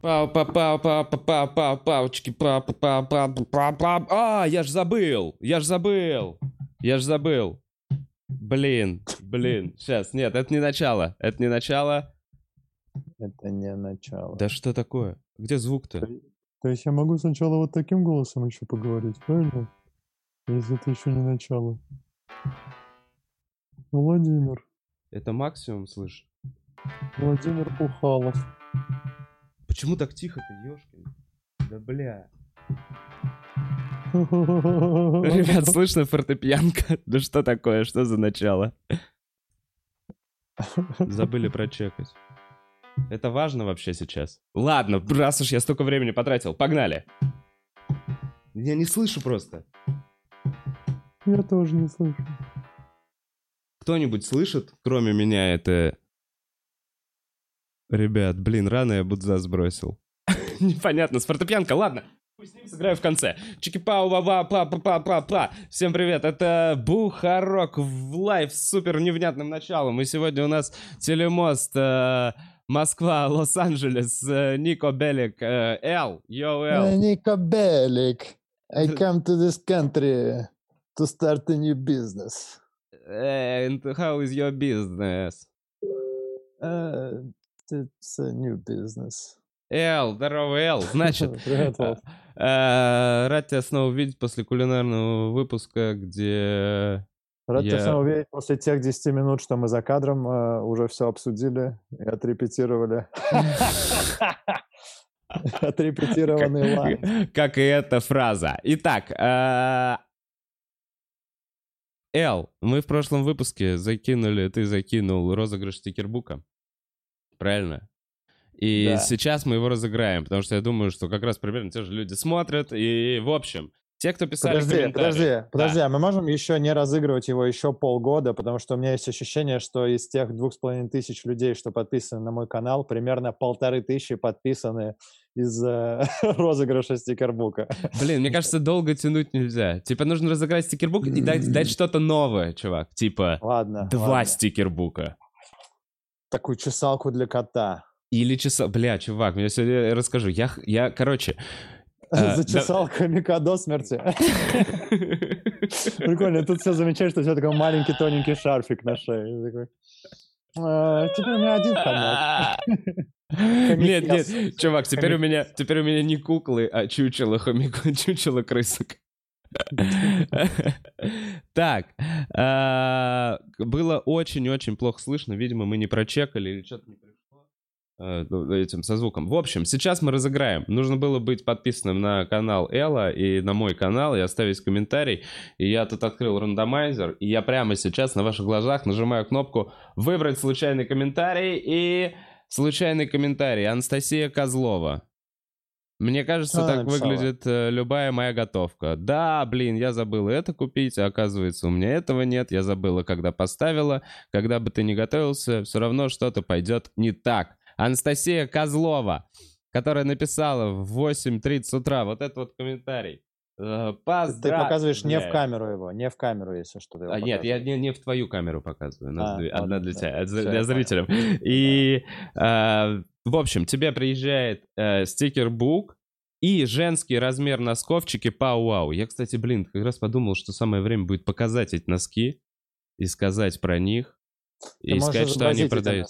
Пау, пау, пау, пау, пау, пау, пау, паучки, пау, пау, пау, пау, пау. А, я ж забыл, я ж забыл, я ж забыл. Блин, блин, сейчас, нет, это не начало, это не начало. Это не начало. Да что такое? Где звук-то? То есть я могу сначала вот таким голосом еще поговорить, правильно? Если это еще не начало. Владимир. Это максимум, слышь? Владимир Пухалов. Почему так тихо-то, ёшкин? Да бля. Ребят, слышно фортепианка? Да что такое? Что за начало? Забыли прочекать. Это важно вообще сейчас? Ладно, раз уж я столько времени потратил, погнали. Я не слышу просто. Я тоже не слышу. Кто-нибудь слышит, кроме меня, это... Ребят, блин, рано я Бутса сбросил. Непонятно, с ладно. С ним сыграю в конце. чики пау ба ба па па па па па Всем привет, это Бухарог в лайв с супер невнятным началом. И сегодня у нас телемост э, Москва, Лос-Анджелес, э, Нико Белик, э, Эл, yo Эл. Нико Белик, I come to this country to start a new business. And how is your business? Uh, it's a new business. Эл, здорово, Эл. Значит, Вов. э, рад тебя снова увидеть после кулинарного выпуска, где... Рад тебя снова увидеть после тех 10 минут, что мы за кадром э, уже все обсудили и отрепетировали. Отрепетированный лайв. Как и эта фраза. Итак, э, Эл, мы в прошлом выпуске закинули, ты закинул розыгрыш стикербука. Правильно? И Да. сейчас мы его разыграем, потому что я думаю, что как раз примерно те же люди смотрят. И, в общем, те, кто писали Подожди, подожди, подожди, а мы можем еще не разыгрывать его еще полгода, потому что у меня есть ощущение, что из тех двух с половиной тысяч людей, что подписаны на мой канал, примерно полторы тысячи подписаны из э, розыгрыша стикербука. Блин, мне кажется, долго тянуть нельзя. Типа нужно разыграть стикербук и дать, дать что-то новое, чувак. Типа Ладно. два ладно. стикербука. Такую чесалку для кота. Или часа... Бля, чувак, я сегодня расскажу. Я, я короче... э, За да- чесалкой Мика до смерти. Прикольно, тут все замечают, что у тебя такой маленький тоненький шарфик на шее. «А, Теперь у меня один хомяк. Нет, нет, Хомяк. чувак, теперь у Хомяк. меня, теперь у меня не куклы, а чучело хомяку, чучело крысок. Так, а, было очень-очень плохо слышно, видимо, мы не прочекали или что-то не пришло ну, этим со звуком. В общем, сейчас мы разыграем. Нужно было быть подписанным на канал Элла и на мой канал и оставить комментарий. И я тут открыл рандомайзер, и я прямо сейчас на ваших глазах нажимаю кнопку «Выбрать случайный комментарий» и случайный комментарий Анастасия Козлова. Мне кажется, она так написала? выглядит э, любая моя готовка. Да, блин, я забыла это купить, а оказывается, у меня этого нет. Я забыла, когда поставила. Когда бы ты ни готовился, все равно что-то пойдет не так. Анастасия Козлова, которая написала в 8.30 утра вот этот вот комментарий. Э, Ты Поздравляю. показываешь не в камеру его, не в камеру, если что. А, нет, я не, не в твою камеру показываю. нас А, две- ладно, одна для да. тебя, Всё, для я зрителей. понял. И, э, в общем, тебе приезжает э, стикербук и женский размер носков чики пау-вау. Я, кстати, блин, как раз подумал, что самое время будет показать эти носки и сказать про них. Ты И сказать, что они продают.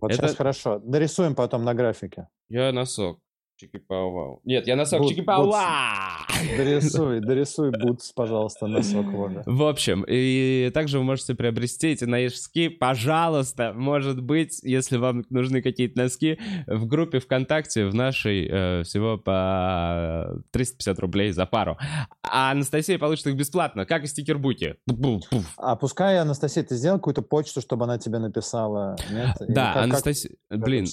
Вот Это- сейчас хорошо. Дорисуем потом на графике. Я носок. Чики пау-вау. Нет, я носок Бут- чики пау-вау. Дорисуй, дорисуй бутс, пожалуйста, носок Вова. В общем, и также вы можете приобрести эти носки, пожалуйста, может быть, если вам нужны какие-то носки, в группе ВКонтакте в нашей э, всего по 350 рублей за пару. А Анастасия получит их бесплатно, как и стикербуки. А пускай, Анастасия, ты сделал какую-то почту, чтобы она тебе написала? Нет? Да, Анастасия... Блин,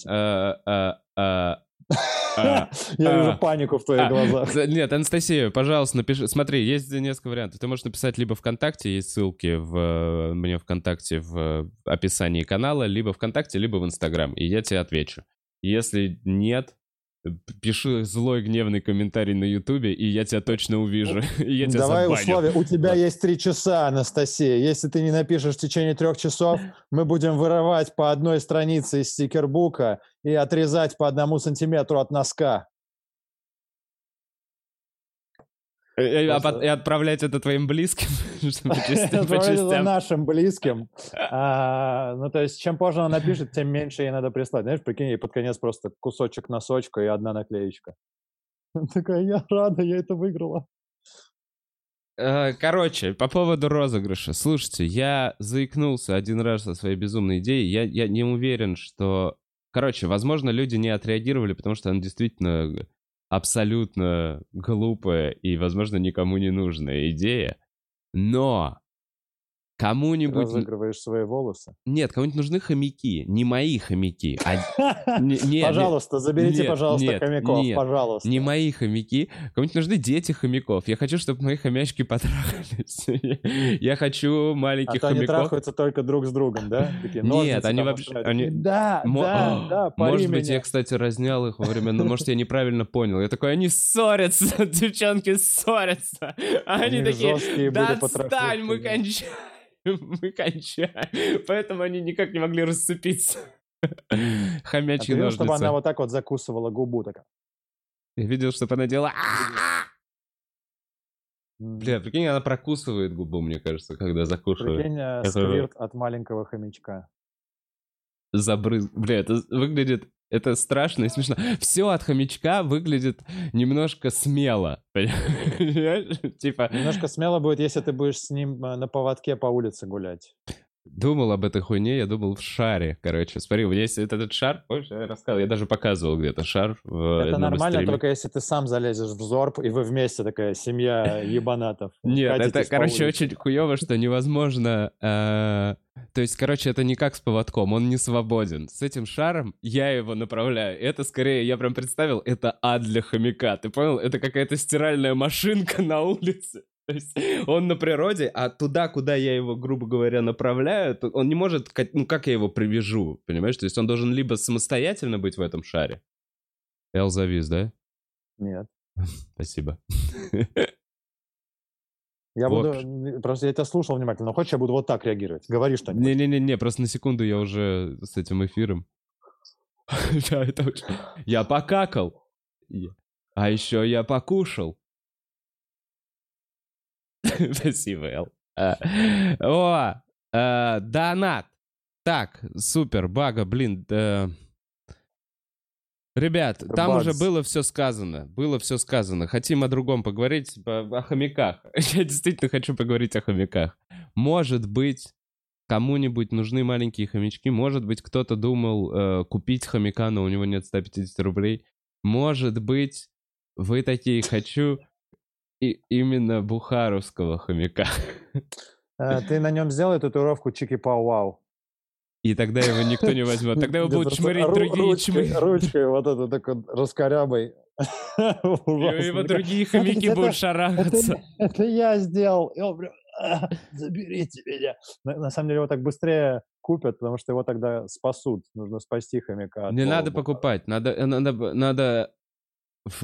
э, Я а, вижу панику в твоих А, глазах. за- Нет, Анастасия, пожалуйста, напиши. Смотри, есть несколько вариантов. Ты можешь написать либо ВКонтакте, есть ссылки в э, мне ВКонтакте в описании канала, либо ВКонтакте, либо в Инстаграм, и я тебе отвечу. Если нет, пиши злой гневный комментарий на Ютубе, и я тебя точно увижу. и я тебя Давай забаню. условия. У тебя есть три часа, Анастасия. Если ты не напишешь в течение трех часов, мы будем вырывать по одной странице из стикербука и отрезать по одному сантиметру от носка. Э, э, а Просто- пот- И отправлять это твоим близким, чтобы по частям. нашим близким. А, ну, то есть, чем позже она напишет, тем меньше ей надо прислать. Знаешь, прикинь, ей под конец просто кусочек носочка и одна наклеечка. Такая, я рада, я это выиграла. Э, Короче, по поводу розыгрыша. Слушайте, я заикнулся один раз со своей безумной идеей. Я, я не уверен, что... Короче, возможно, люди не отреагировали, потому что она действительно абсолютно глупая и, возможно, никому не нужная идея. Но кому-нибудь... Разыгрываешь свои волосы. Нет, кому-нибудь нужны хомяки. Не мои хомяки, а не- не- не- Пожалуйста, заберите, нет, пожалуйста, нет, хомяков, нет. пожалуйста. Не мои хомяки. Кому-нибудь нужны дети хомяков. Я хочу, чтобы мои хомячки потрахались. Я хочу А маленьких то они хомяков. трахаются только друг с другом, да? Такие Нет, они вообще- они- Да, Мо- да, а, да, Может быть, я, кстати, разнял их во время... Может, я неправильно понял. Я такой, они ссорятся, девчонки ссорятся. А они них такие, да отстань, потрошители». мы кончаем. Мы кончаем. Поэтому они никак не могли расцепиться. А Хомячьи ты видел, чтобы ножницы. она вот так вот закусывала губу такая. Я видел, чтобы она делала... Бля, прикинь, она прокусывает губу, мне кажется, когда закушивает. Прикинь, э, Это- сквирт от маленького хомячка. Забрыз... Бля, это выглядит... Это страшно и смешно. Все от хомячка выглядит немножко смело. Понимаешь? Типа, Немножко смело будет, если ты будешь с ним э, на поводке по улице гулять. Думал об этой хуйне, я думал в шаре, короче. Смотри, у меня есть этот шар, помнишь, я рассказывал, я даже показывал где-то шар в Это нормально, стримов. только если ты сам залезешь в зорб, и вы вместе такая семья ебанатов. Нет, это, короче, очень хуево, что невозможно... э, То есть, короче, это не как с поводком, он не свободен. С этим шаром я его направляю. Это скорее, я прям представил, это ад для хомяка. Ты понял? Это какая-то стиральная машинка на улице. То есть он на природе, а туда, куда я его, грубо говоря, направляю, он не может... Ну, как я его привяжу, понимаешь? То есть он должен либо самостоятельно быть в этом шаре. Эл завис, да? Нет. Спасибо. Я В буду... Просто я тебя слушал внимательно, но хочешь, я буду вот так реагировать? Говори что-нибудь. Не-не-не, просто на секунду я уже с этим эфиром. Да, это очень- Я покакал. А еще я покушал. Спасибо, Эл. А, О, а, донат. Так, супер, бага, блин. да. Ребят, там уже Багс. было все сказано. Было все сказано. Хотим о другом поговорить, по- о хомяках. Я действительно хочу поговорить о хомяках. Может быть, кому-нибудь нужны маленькие хомячки. Может быть, кто-то думал э, купить хомяка, но у него нет 150 рублей. Может быть, вы такие хочу и именно бухаровского хомяка. Э, Ты на нем сделай татуировку Чики-Пау-Вау. И тогда его никто не возьмет. Тогда его будут ру- другие ручкой- чмы. Ручкой вот это такой раскорябой. Его другие «Это хомяки будут шарахаться. это я сделал. И он прям, «А, заберите меня. На, самом деле его так быстрее купят, потому что его тогда спасут. Нужно спасти хомяка. Не надо покупать, надо, э, надо, надо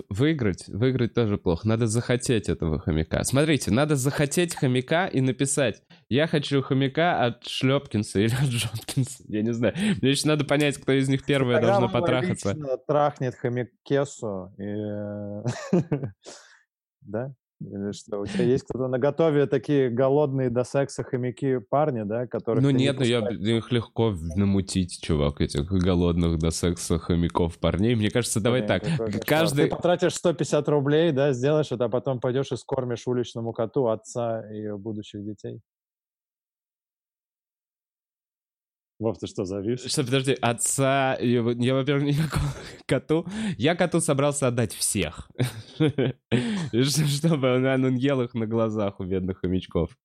выиграть. Выиграть тоже плохо. Надо захотеть этого хомяка. Смотрите, надо захотеть хомяка и написать «Я хочу хомяка от Шлепкинса или от Джопкинса». Я не знаю. Мне еще надо понять, кто из них первая должна Программа потрахаться. трахнет хомякесу. И... э, Да? Или что? У тебя есть кто-то на готове такие голодные до секса хомяки парни, да, которых Ну ты не нет, ну я, их легко намутить, чувак, этих голодных до секса хомяков парней. Мне кажется, давай Блин, так, кошмар. каждый... Ты потратишь 150 рублей, да, сделаешь это, а потом пойдешь и скормишь уличному коту отца ее будущих детей. Вов, ты что, завис? Что, подожди, отца... Я, во- я, во-первых, никакого коту... Я коту собрался отдать всех. Чтобы ел их на глазах у бедных хомячков.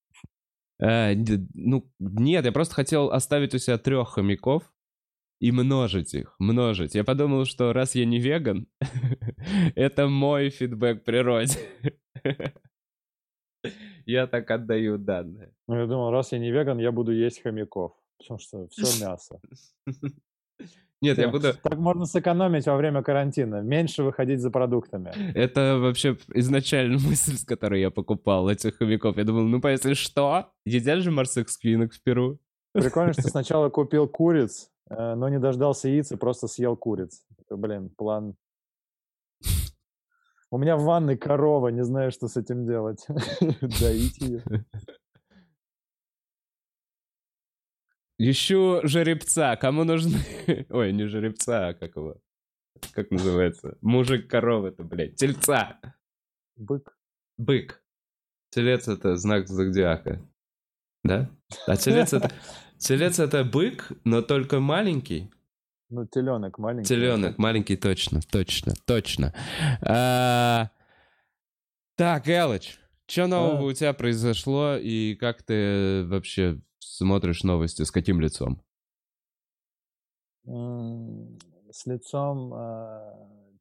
Э, Ну, нет, я просто хотел оставить у себя трех хомяков и множить их, множить. Я подумал, что раз я не веган, это мой фидбэк природе. Я так отдаю данные. Ну, я думал, раз я не веган, я буду есть хомяков. Потому что все мясо. Нет, я буду... Так можно сэкономить во время карантина, меньше выходить за продуктами. Это вообще изначально мысль, с которой я покупал этих хомяков. Я думал, ну, если что, едят же морских сквинок в Перу. Прикольно, что сначала купил куриц, э, но не дождался яиц и просто съел куриц. Блин, план у меня в ванной корова, не знаю, что с этим делать. Доить ее. Ищу жеребца. Кому нужны... Ой, не жеребца, а как его? Как называется? Мужик коровы-то, блядь. Тельца. Бык. Бык. Телец — это знак зодиака. Да? А телец — это... Телец — это бык, но только маленький. Ну, теленок маленький. Теленок маленький, точно, точно, точно. А, так, Элыч, что нового а? у тебя произошло и как ты вообще смотришь новости, с каким лицом? С лицом а,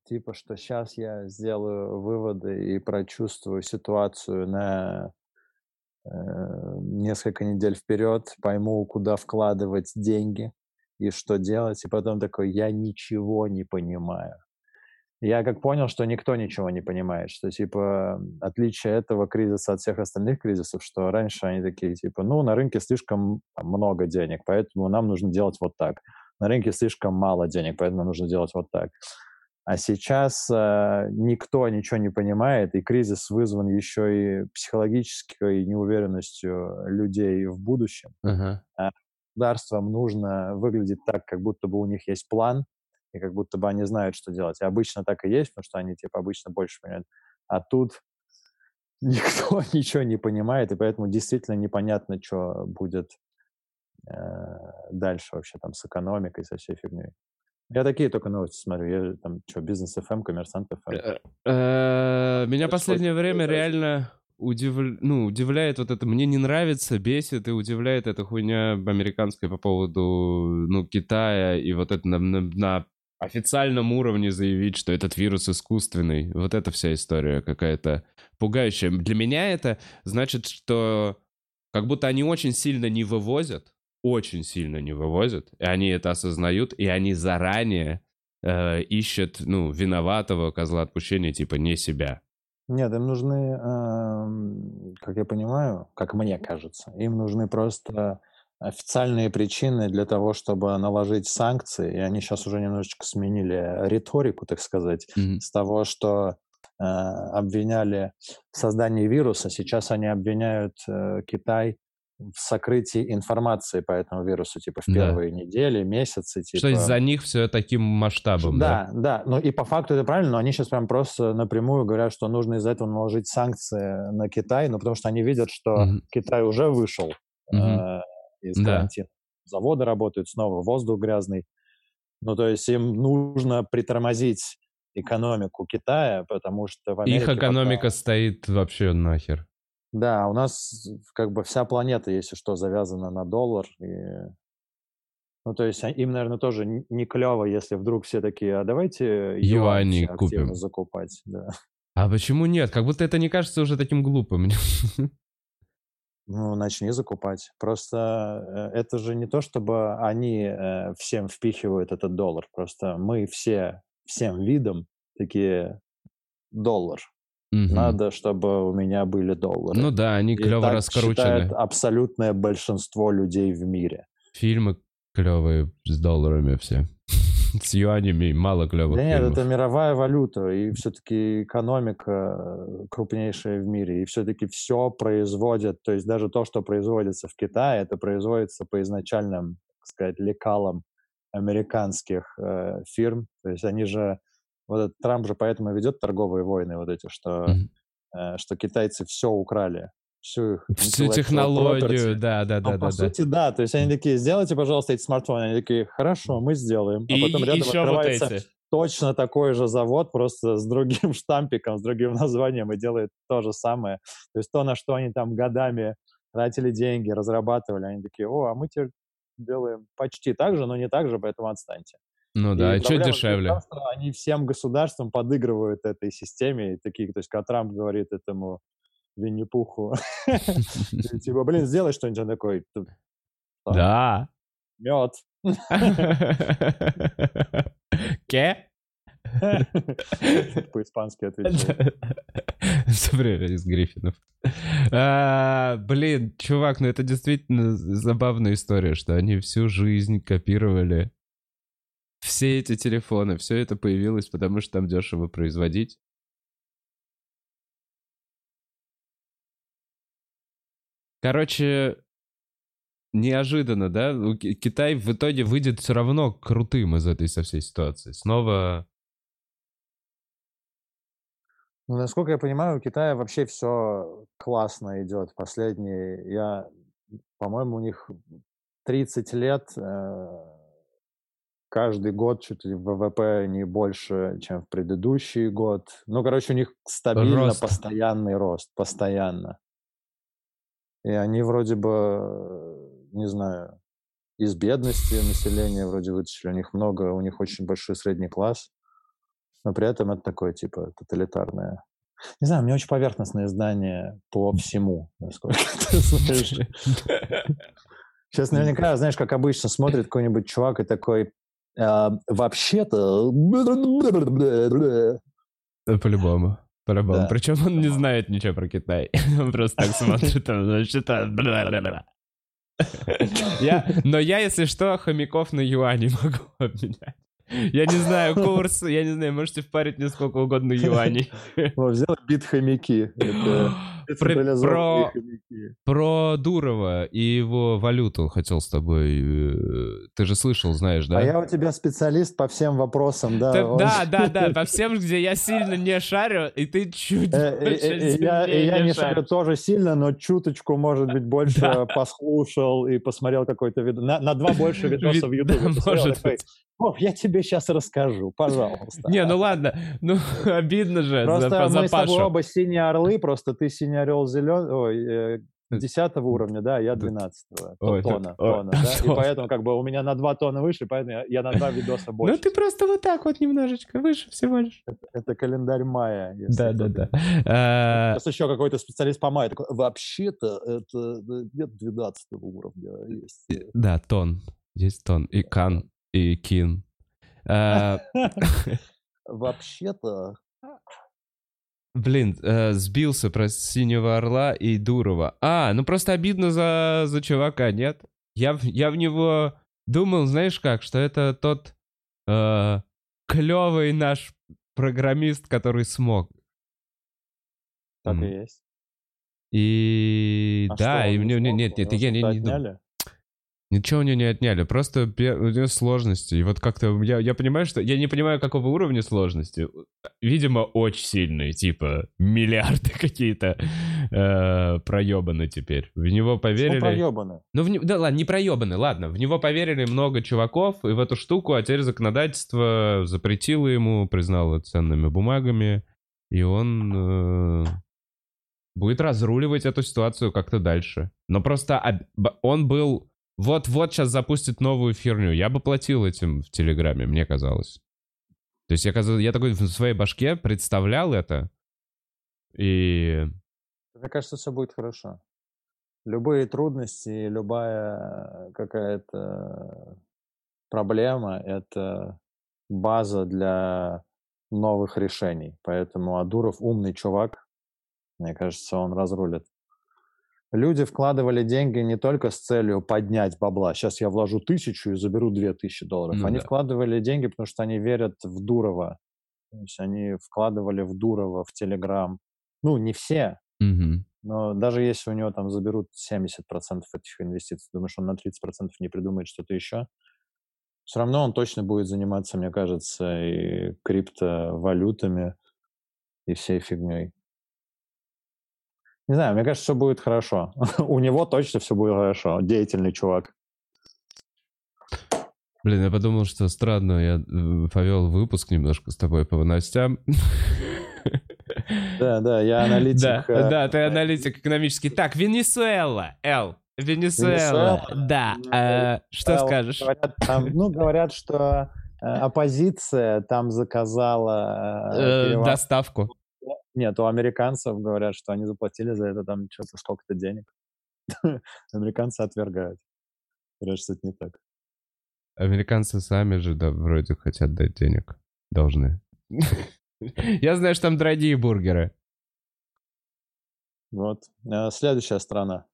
типа, что сейчас я сделаю выводы и прочувствую ситуацию на э, несколько недель вперед, пойму, куда вкладывать деньги и что делать, и потом такой, я ничего не понимаю. Я как понял, что никто ничего не понимает, что, типа, отличие этого кризиса от всех остальных кризисов, что раньше они такие, типа, ну, на рынке слишком много денег, поэтому нам нужно делать вот так. На рынке слишком мало денег, поэтому нужно делать вот так. А сейчас э, никто ничего не понимает, и кризис вызван еще и психологической неуверенностью людей в будущем. Uh-huh государствам нужно выглядеть так, как будто бы у них есть план, и как будто бы они знают, что делать. И обычно так и есть, потому что они, типа, обычно больше понимают. А тут никто ничего не понимает, и поэтому действительно непонятно, что будет э, дальше вообще там с экономикой, со всей фигней. Я такие только новости смотрю. Я там что, бизнес FM, коммерсант FM. Э, э, меня последнее время реально удив... ну, удивляет вот это, мне не нравится, бесит и удивляет эта хуйня американская по поводу, ну, Китая и вот это на, на, на официальном уровне заявить, что этот вирус искусственный. Вот эта вся история какая-то пугающая. Для меня это значит, что как будто они очень сильно не вывозят, очень сильно не вывозят, и они это осознают, и они заранее э, ищут, ну, виноватого козла отпущения, типа не себя. Нет, им нужны, как я понимаю, как мне кажется, им нужны просто официальные причины для того, чтобы наложить санкции, и они сейчас уже немножечко сменили риторику, так сказать, mm-hmm. с того, что э, обвиняли в создании вируса, сейчас они обвиняют э, Китай в сокрытии информации по этому вирусу, типа в первые да. недели, месяцы. Типа... Что из-за них все таким масштабом, да? Да, да. Ну и по факту это правильно, но они сейчас прям просто напрямую говорят, что нужно из-за этого наложить санкции на Китай, ну потому что они видят, что mm-hmm. Китай уже вышел mm-hmm. э, из карантина. Да. Заводы работают снова, воздух грязный. Ну то есть им нужно притормозить экономику Китая, потому что в Америке... Их экономика пока... стоит вообще нахер. Да, у нас как бы вся планета, если что, завязана на доллар. И... Ну, то есть а, им, наверное, тоже не клево, если вдруг все такие, а давайте юани купим. закупать. Да. А почему нет? Как будто это не кажется уже таким глупым. Ну, начни закупать. Просто э, это же не то, чтобы они э, всем впихивают этот доллар. Просто мы все, всем видом такие доллар. Угу. Надо, чтобы у меня были доллары. Ну да, они клево так раскручены. абсолютное большинство людей в мире. Фильмы клевые с долларами все. С юанями мало клевых Да нет, это мировая валюта, и все-таки экономика крупнейшая в мире, и все-таки все производят, то есть даже то, что производится в Китае, это производится по изначальным, так сказать, лекалам американских э, фирм, то есть они же вот этот Трамп же поэтому ведет торговые войны вот эти, что, mm-hmm. э, что китайцы все украли. Всю Всю технологию, да, да, да, да. По да, сути, да. То есть они такие, сделайте, пожалуйста, эти смартфоны. Они такие, хорошо, мы сделаем. А потом и, рядом открывается вот точно такой же завод, просто с другим штампиком, с другим названием и делает то же самое. То есть то, на что они там годами тратили деньги, разрабатывали, они такие, о, а мы теперь делаем почти так же, но не так же, поэтому отстаньте. Ну да, и, и что дешевле? Том, что они всем государствам подыгрывают этой системе, и такие, то есть, когда Трамп говорит этому Винни-Пуху, типа, блин, сделай что-нибудь, он такой, да. Мед, Ке? По-испански отвечаю. Смотри, из Гриффинов. А, блин, чувак, ну это действительно забавная история, что они всю жизнь копировали все эти телефоны, все это появилось, потому что там дешево производить. Короче, неожиданно, да? Китай в итоге выйдет все равно крутым из этой со всей ситуации. Снова... Ну, насколько я понимаю, у Китая вообще все классно идет. Последние, я, по-моему, у них 30 лет э, каждый год чуть ли ВВП не больше, чем в предыдущий год. Ну, короче, у них стабильно рост. постоянный рост, постоянно. И они вроде бы не знаю, из бедности населения вроде вытащили. У них много, у них очень большой средний класс, но при этом это такое, типа, тоталитарное. Не знаю, мне очень поверхностное издание по всему, насколько ты знаешь. Сейчас наверняка, знаешь, как обычно, смотрит какой-нибудь чувак и такой, «А, вообще-то... По-любому. По-любому. Да. Причем он не знает ничего про Китай. Он просто так смотрит, вообще-то... Я, но я, если что, хомяков на юани могу обменять. Я не знаю курс, я не знаю, можете впарить мне сколько угодно юаней. Взял бит хомяки. Про, про, про Дурова и его валюту хотел с тобой. Э, ты же слышал, знаешь, да? А я у тебя специалист по всем вопросам, да? Ты, Да, да, да, по всем, где я сильно не шарю, и ты чуть э, больше Я, я не шарю тоже сильно, но чуточку, может быть, больше послушал и посмотрел какой-то видос. На, на два больше видоса в Ютубе. Может быть. О, я тебе сейчас расскажу, пожалуйста. Не, ну ладно, ну обидно же просто за, за мы Пашу. с тобой оба синие орлы, просто ты синий орел зеленый, ой, э, 10 уровня, да, я 12 Ой, тона, тона, да? И поэтому как бы у меня на 2 тона выше, поэтому я, на 2 видоса ну, больше. Ну ты просто вот так вот немножечко выше всего лишь. Это, это календарь мая. Да, да, да. Сейчас еще какой-то специалист по маю такой, вообще-то это нет 12 уровня есть. Да, тон. Есть тон. И кан, и кин. А, вообще-то Блин, э, сбился про Синего Орла и Дурова. А, ну просто обидно за, за чувака, нет? Я, я в него думал, знаешь как, что это тот э, клевый наш программист, который смог. Так и есть. И а да, что, и мне, нет, нет, нет, я не, не думаю. Ничего у нее не отняли, просто у нее сложности. И вот как-то я, я понимаю, что... Я не понимаю, какого уровня сложности. Видимо, очень сильные, типа миллиарды какие-то э, проебаны теперь. В него поверили... Что проебаны? Ну, в да ладно, не проебаны, ладно. В него поверили много чуваков, и в эту штуку, а теперь законодательство запретило ему, признало ценными бумагами, и он... Э будет разруливать эту ситуацию как-то дальше. Но просто он был вот-вот сейчас запустит новую фирню. Я бы платил этим в Телеграме, мне казалось. То есть я, я такой в своей башке представлял это. И... Мне кажется, все будет хорошо. Любые трудности, любая какая-то проблема — это база для новых решений. Поэтому Адуров умный чувак. Мне кажется, он разрулит люди вкладывали деньги не только с целью поднять бабла. Сейчас я вложу тысячу и заберу две тысячи долларов. Ну, они да. вкладывали деньги, потому что они верят в Дурова. То есть они вкладывали в Дурова, в Телеграм. Ну, не все, угу. но даже если у него там заберут 70% этих инвестиций, думаешь, он на 30% не придумает что-то еще? Все равно он точно будет заниматься, мне кажется, и криптовалютами, и всей фигней. Не знаю, мне кажется, все будет хорошо. У него точно все будет хорошо. Деятельный чувак. Блин, я подумал, что странно, я э, повел выпуск немножко с тобой по новостям. Да, да, я аналитик. Да, э, да, ты аналитик экономический. Так, Венесуэла, Эл. Венесуэла, да. А, что скажешь? Говорят, там, ну, говорят, что оппозиция там заказала... Доставку. Нет, у американцев говорят, что они заплатили за это там что-то сколько-то денег. Американцы отвергают. Говорят, что это не так. Американцы сами же, да, вроде хотят дать денег. Должны. Я знаю, что там дорогие бургеры. Вот. А, Следующая страна.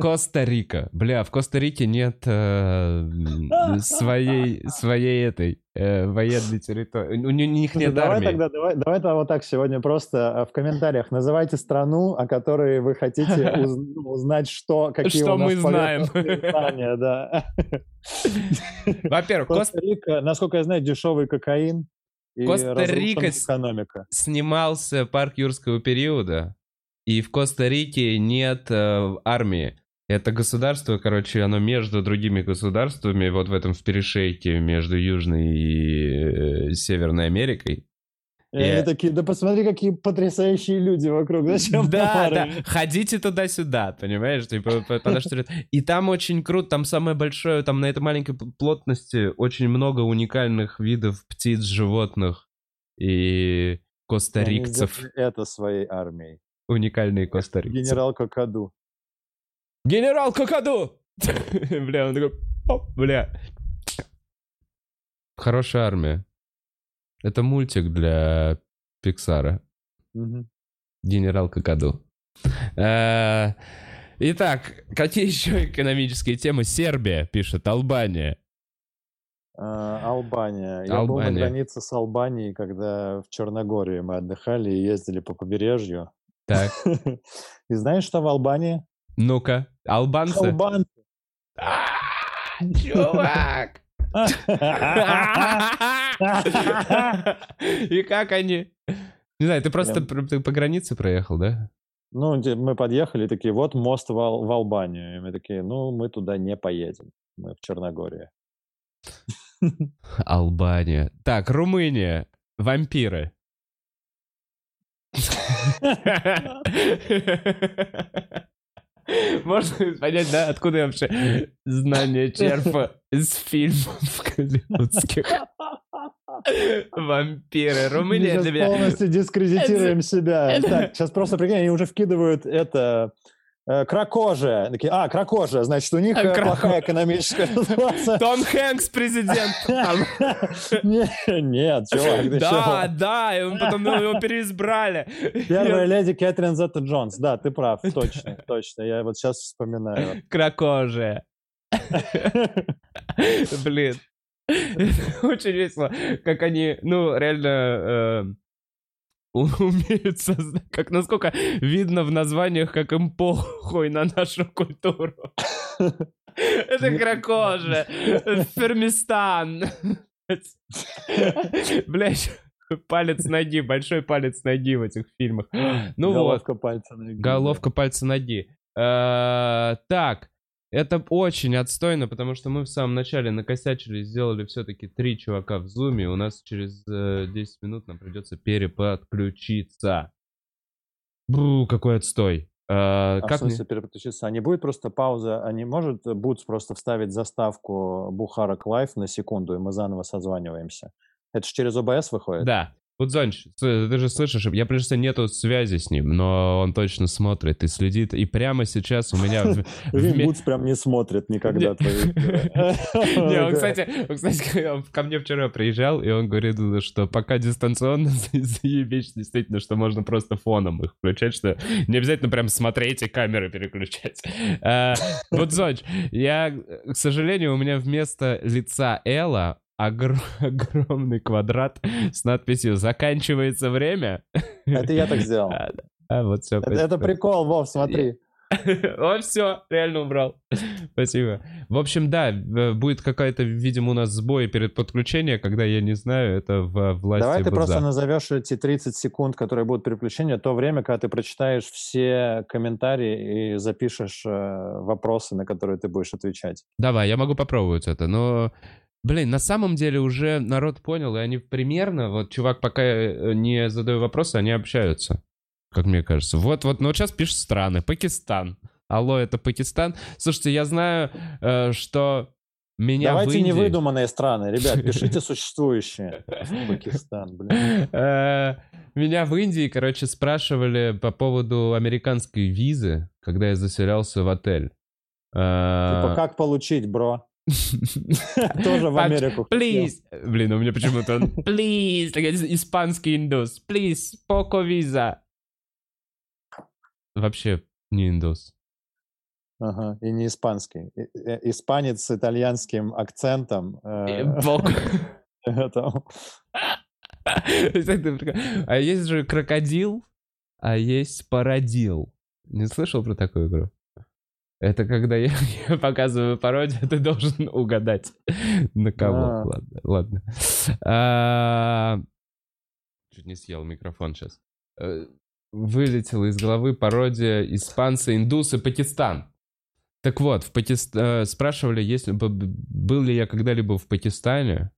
Коста-Рика. Бля, в Коста-Рике нет э, своей, своей этой э, военной территории. У ни- них Слушай, нет давай армии. тогда, давай, давай тогда вот так сегодня просто а, в комментариях называйте страну, о которой вы хотите уз- ну, узнать, что, какие Что у нас мы знаем. знания, да. Во-первых, Коста Коста-Рика, насколько я знаю, дешевый кокаин Коста-Рика снимался парк юрского периода, и в Коста-Рике нет э, армии. Это государство, короче, оно между другими государствами, вот в этом в перешейке между Южной и э, Северной Америкой. И они такие, да посмотри, какие потрясающие люди вокруг. Зачем Да, да, армия?» ходите туда-сюда, понимаешь? Типа, по- потому что- И там очень круто, там самое большое, там на этой маленькой плотности очень много уникальных видов птиц, животных и костарикцев. это своей армией. Уникальные костарикцы. Генерал Кокаду. Генерал Кокаду! Бля, он такой, «Оп, бля. Хорошая армия. Это мультик для Пиксара. Генерал Кокаду. Э, Итак, какие еще экономические темы? Сербия пишет, Албания. А, Албания. Я был на Албания. границе с Албанией, когда в Черногории мы отдыхали и ездили по побережью. Так, И знаешь, что в Албании? ну-ка, албанцы. Албанцы. А, Чувак! И как они? Не знаю, ты просто по границе проехал, да? Ну, мы подъехали, такие, вот мост в, Ал- в Албанию. И мы такие, ну, мы туда не поедем. Мы в Черногории. Албания. Так, Румыния. Вампиры. Можно понять, да, откуда я вообще знания черпаю из фильмов голливудских. Вампиры. Мы Румыния для меня... полностью дискредитируем себя. Так, сейчас просто прикинь, они уже вкидывают это кракожия. Такие, а, кракожия, значит, у них э, крако- плохая экономическая ситуация. Том Хэнкс президент. Нет, чувак, Да, да, и потом его переизбрали. Первая леди Кэтрин Зетта Джонс. Да, ты прав, точно, точно. Я вот сейчас вспоминаю. Кракожия. Блин. Очень весело, как они, ну, реально э, умеют создать, как насколько видно в названиях, как им похуй на нашу культуру. Это кракожия, Фермистан. Блять, палец ноги, большой палец ноги в этих фильмах. Ну вот. Головка пальца. ноги. Головка пальца ноги. Э, Так, это очень отстойно, потому что мы в самом начале накосячили, сделали все-таки три чувака в зуме. У нас через э, 10 минут нам придется переподключиться. Бу, какой отстой. Э, А в Как мне- смысле переключиться? А не будет просто пауза? А не может Бутс просто вставить заставку Бухарог Лайв на секунду, и мы заново созваниваемся? Это же через OBS выходит? Да. Вот, Зонч, ты ты же слышишь, я просто нету связи с ним, но он точно смотрит и следит. И прямо сейчас у меня... в- Прикинь, вме- Бутс прям не смотрит никогда Не. твои эфиры. Не, он, кстати, ко мне вчера приезжал, и он говорит, что пока дистанционно за- заебись, действительно, что можно просто фоном их включать, что не обязательно прям смотреть и камеры переключать. А, Вот, Зонч, я, к сожалению, у меня вместо лица Элла огр- огромный квадрат с надписью «Заканчивается время». Это я так сделал. А. А, вот все. Это это прикол, Вов, смотри. О, все, реально убрал. Спасибо. В общем, да, будет какая-то, видимо, у нас сбой перед подключением, когда я не знаю, это в власти Давай ты просто назовешь эти 30 секунд, которые будут переключения, то время, когда ты прочитаешь все комментарии и запишешь э, вопросы, на которые ты будешь отвечать. Давай, я могу попробовать это, но... Блин, на самом деле уже народ понял, и они примерно, вот чувак пока э, не задаю вопросы, они общаются, как мне кажется. Вот, вот, ну вот сейчас пишут страны. Пакистан. Алло, это Пакистан. Слушайте, я знаю, э, что меня Давайте в Индии... невыдуманные страны, ребят, пишите существующие. Пакистан, блин. Э, Меня в Индии, короче, спрашивали по поводу американской визы, когда я заселялся в отель. Э, Типа, как получить, бро? Тоже в Америку. Please. Блин, у меня почему-то он... Please. Испанский индус. Please. Поко виза. Вообще не индус. Ага, и не испанский. Э, испанец с итальянским акцентом. Э, Поко. А есть же крокодил, а есть пародил. Не слышал про такую игру? Это когда я, я показываю пародию, ты должен угадать на кого. А. Ладно, ладно. А... Чуть не съел микрофон сейчас. Э, вылетела из головы пародия испанцы, индусы, Пакистан. Так вот, в Пакист... Э, спрашивали, если был ли я когда-либо в Пакистане,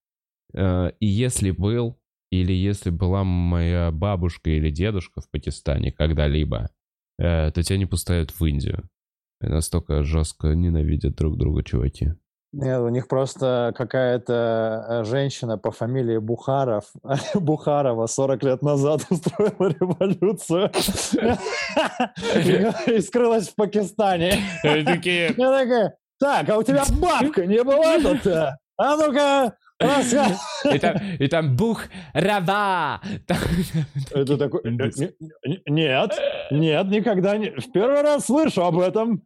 э, и если был, или если была моя бабушка или дедушка в Пакистане когда-либо, то тебя не пускают в Индию. Настолько жестко ненавидят друг друга чуваки. Нет, у них просто какая-то э, женщина по фамилии Бухаров, Бухарова 40 лет назад устроила революцию и скрылась в Пакистане. Я такая, так, а у тебя бабка не была тут? А ну-ка, и там, и там бух рава. Это такой... Э, нет, нет, никогда не... В первый раз слышу об этом.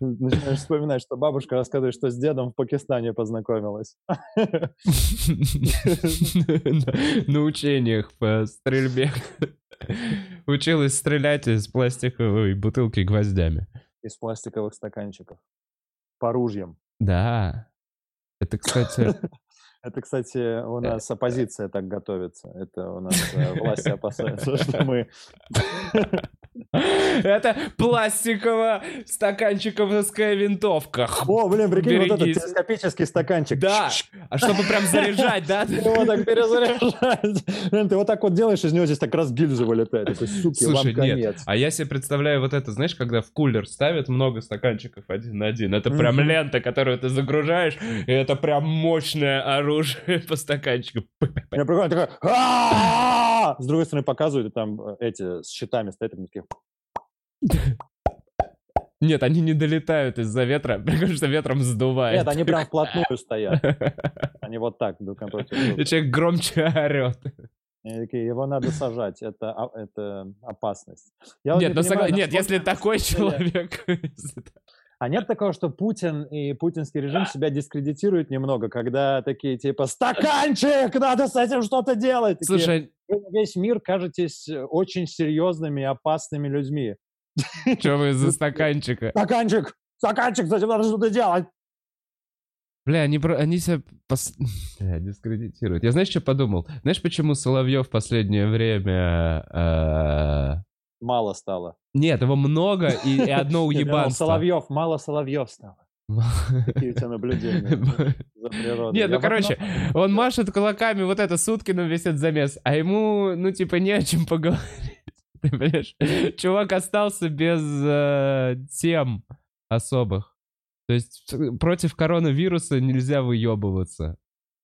Начинаешь вспоминать, что бабушка рассказывает, что с дедом в Пакистане познакомилась. На учениях по стрельбе. Училась стрелять из пластиковой бутылки гвоздями. Из пластиковых стаканчиков. По ружьям. Да. Это, кстати... Это, кстати, у нас оппозиция так готовится. Это у нас э, власти опасаются, что мы... Это пластиковая стаканчиковская винтовка. О, блин, прикинь, вот этот телескопический стаканчик. Да, а чтобы прям заряжать, да? Его так перезаряжать. Блин, ты вот так вот делаешь, из него здесь так раз гильза вылетает. Суки, Слушай, нет, а я себе представляю вот это, знаешь, когда в кулер ставят много стаканчиков один на один. Это прям лента, которую ты загружаешь, и это прям мощное оружие по стаканчику. Я прикольно такой, с другой стороны показывают, и там э, эти с щитами стоят, такие... Нет, они не долетают из-за ветра, потому что ветром сдувает. Нет, они прям вплотную стоят. Они вот так друг напротив И человек громче орет. его надо сажать, это, это опасность. Я нет, вот не понимаю, нет если такой человек... А нет такого, что Путин и путинский режим себя дискредитируют немного, когда такие типа «Стаканчик! Надо с этим что-то делать!» такие, Слушай... весь мир кажетесь очень серьезными и опасными людьми. Что вы за стаканчика? Стаканчик! Стаканчик! Этим надо что-то делать! Бля, они, про... они себя пос... Бля, дискредитируют. Я знаешь, что подумал? Знаешь, почему Соловьев в последнее время э, мало стало. Нет, его много и, и одно уебанство. Соловьев, мало Соловьев стало. Какие у тебя наблюдения за природой? Нет, ну короче, он машет кулаками, вот это Суткину висит замес, а ему, ну типа, не о чем поговорить. Понимаешь? Чувак остался без э, тем особых. То есть против коронавируса нельзя выебываться.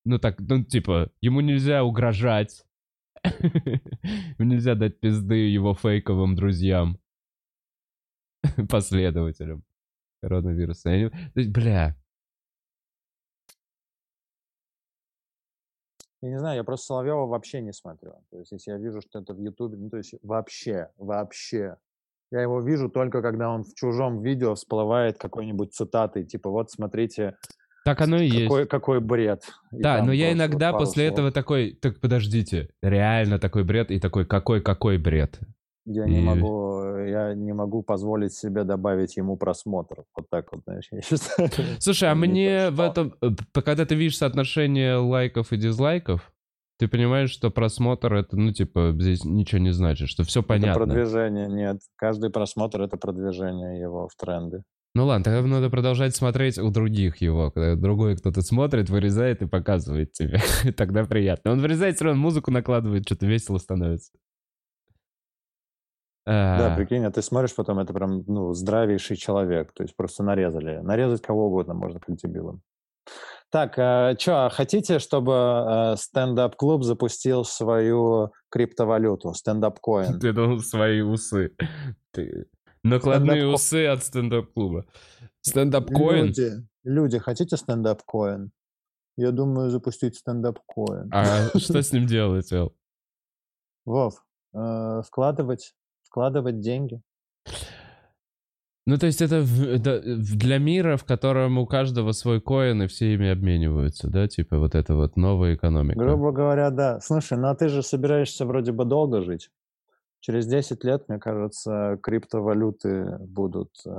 Ну так, ну типа, ему нельзя угрожать. Нельзя дать пизды его фейковым друзьям. Последователям коронавируса. Бля. Я не знаю, я просто Соловьева вообще не смотрю. То есть, если я вижу, что это в Ютубе, ну, то есть, вообще, вообще. Я его вижу только, когда он в чужом видео всплывает какой-нибудь цитатой, типа, вот, смотрите, так оно и какой, есть. Какой бред. И да, но я иногда после слов. этого такой, так подождите, реально такой бред и такой, какой-какой бред. Я и... не могу, я не могу позволить себе добавить ему просмотр. Вот так вот, знаешь, я считаю. Слушай, а мне в этом, э, когда ты видишь соотношение лайков и дизлайков, ты понимаешь, что просмотр это, ну, типа, здесь ничего не значит, что все понятно. Это продвижение, нет. Каждый просмотр — это продвижение его в тренды. Ну ладно, тогда надо продолжать смотреть у других его. Когда другой кто-то смотрит, вырезает и показывает тебе. тогда приятно. Он вырезает, все равно музыку накладывает, что-то весело становится. Да, а. прикинь, а ты смотришь потом, это прям, ну, здравейший человек. То есть просто нарезали. Нарезать кого угодно можно, как дебилом. Так, э, что, хотите, чтобы э, стендап-клуб запустил свою криптовалюту, стендап-coin? Ты думал, свои усы. Ты Накладные Стендап-ко- усы от стендап-клуба. Стендап-coin? Люди, люди, хотите стендап-coin? Я думаю запустить стендап-coin. А что с ним делать, Эл? Вов, э, вкладывать, вкладывать деньги. Ну, то есть это, для мира, в котором у каждого свой коин, и все ими обмениваются, да? Типа вот это вот новая экономика. Грубо говоря, да. Слушай, ну а ты же собираешься вроде бы долго жить. Через 10 лет, мне кажется, криптовалюты будут э,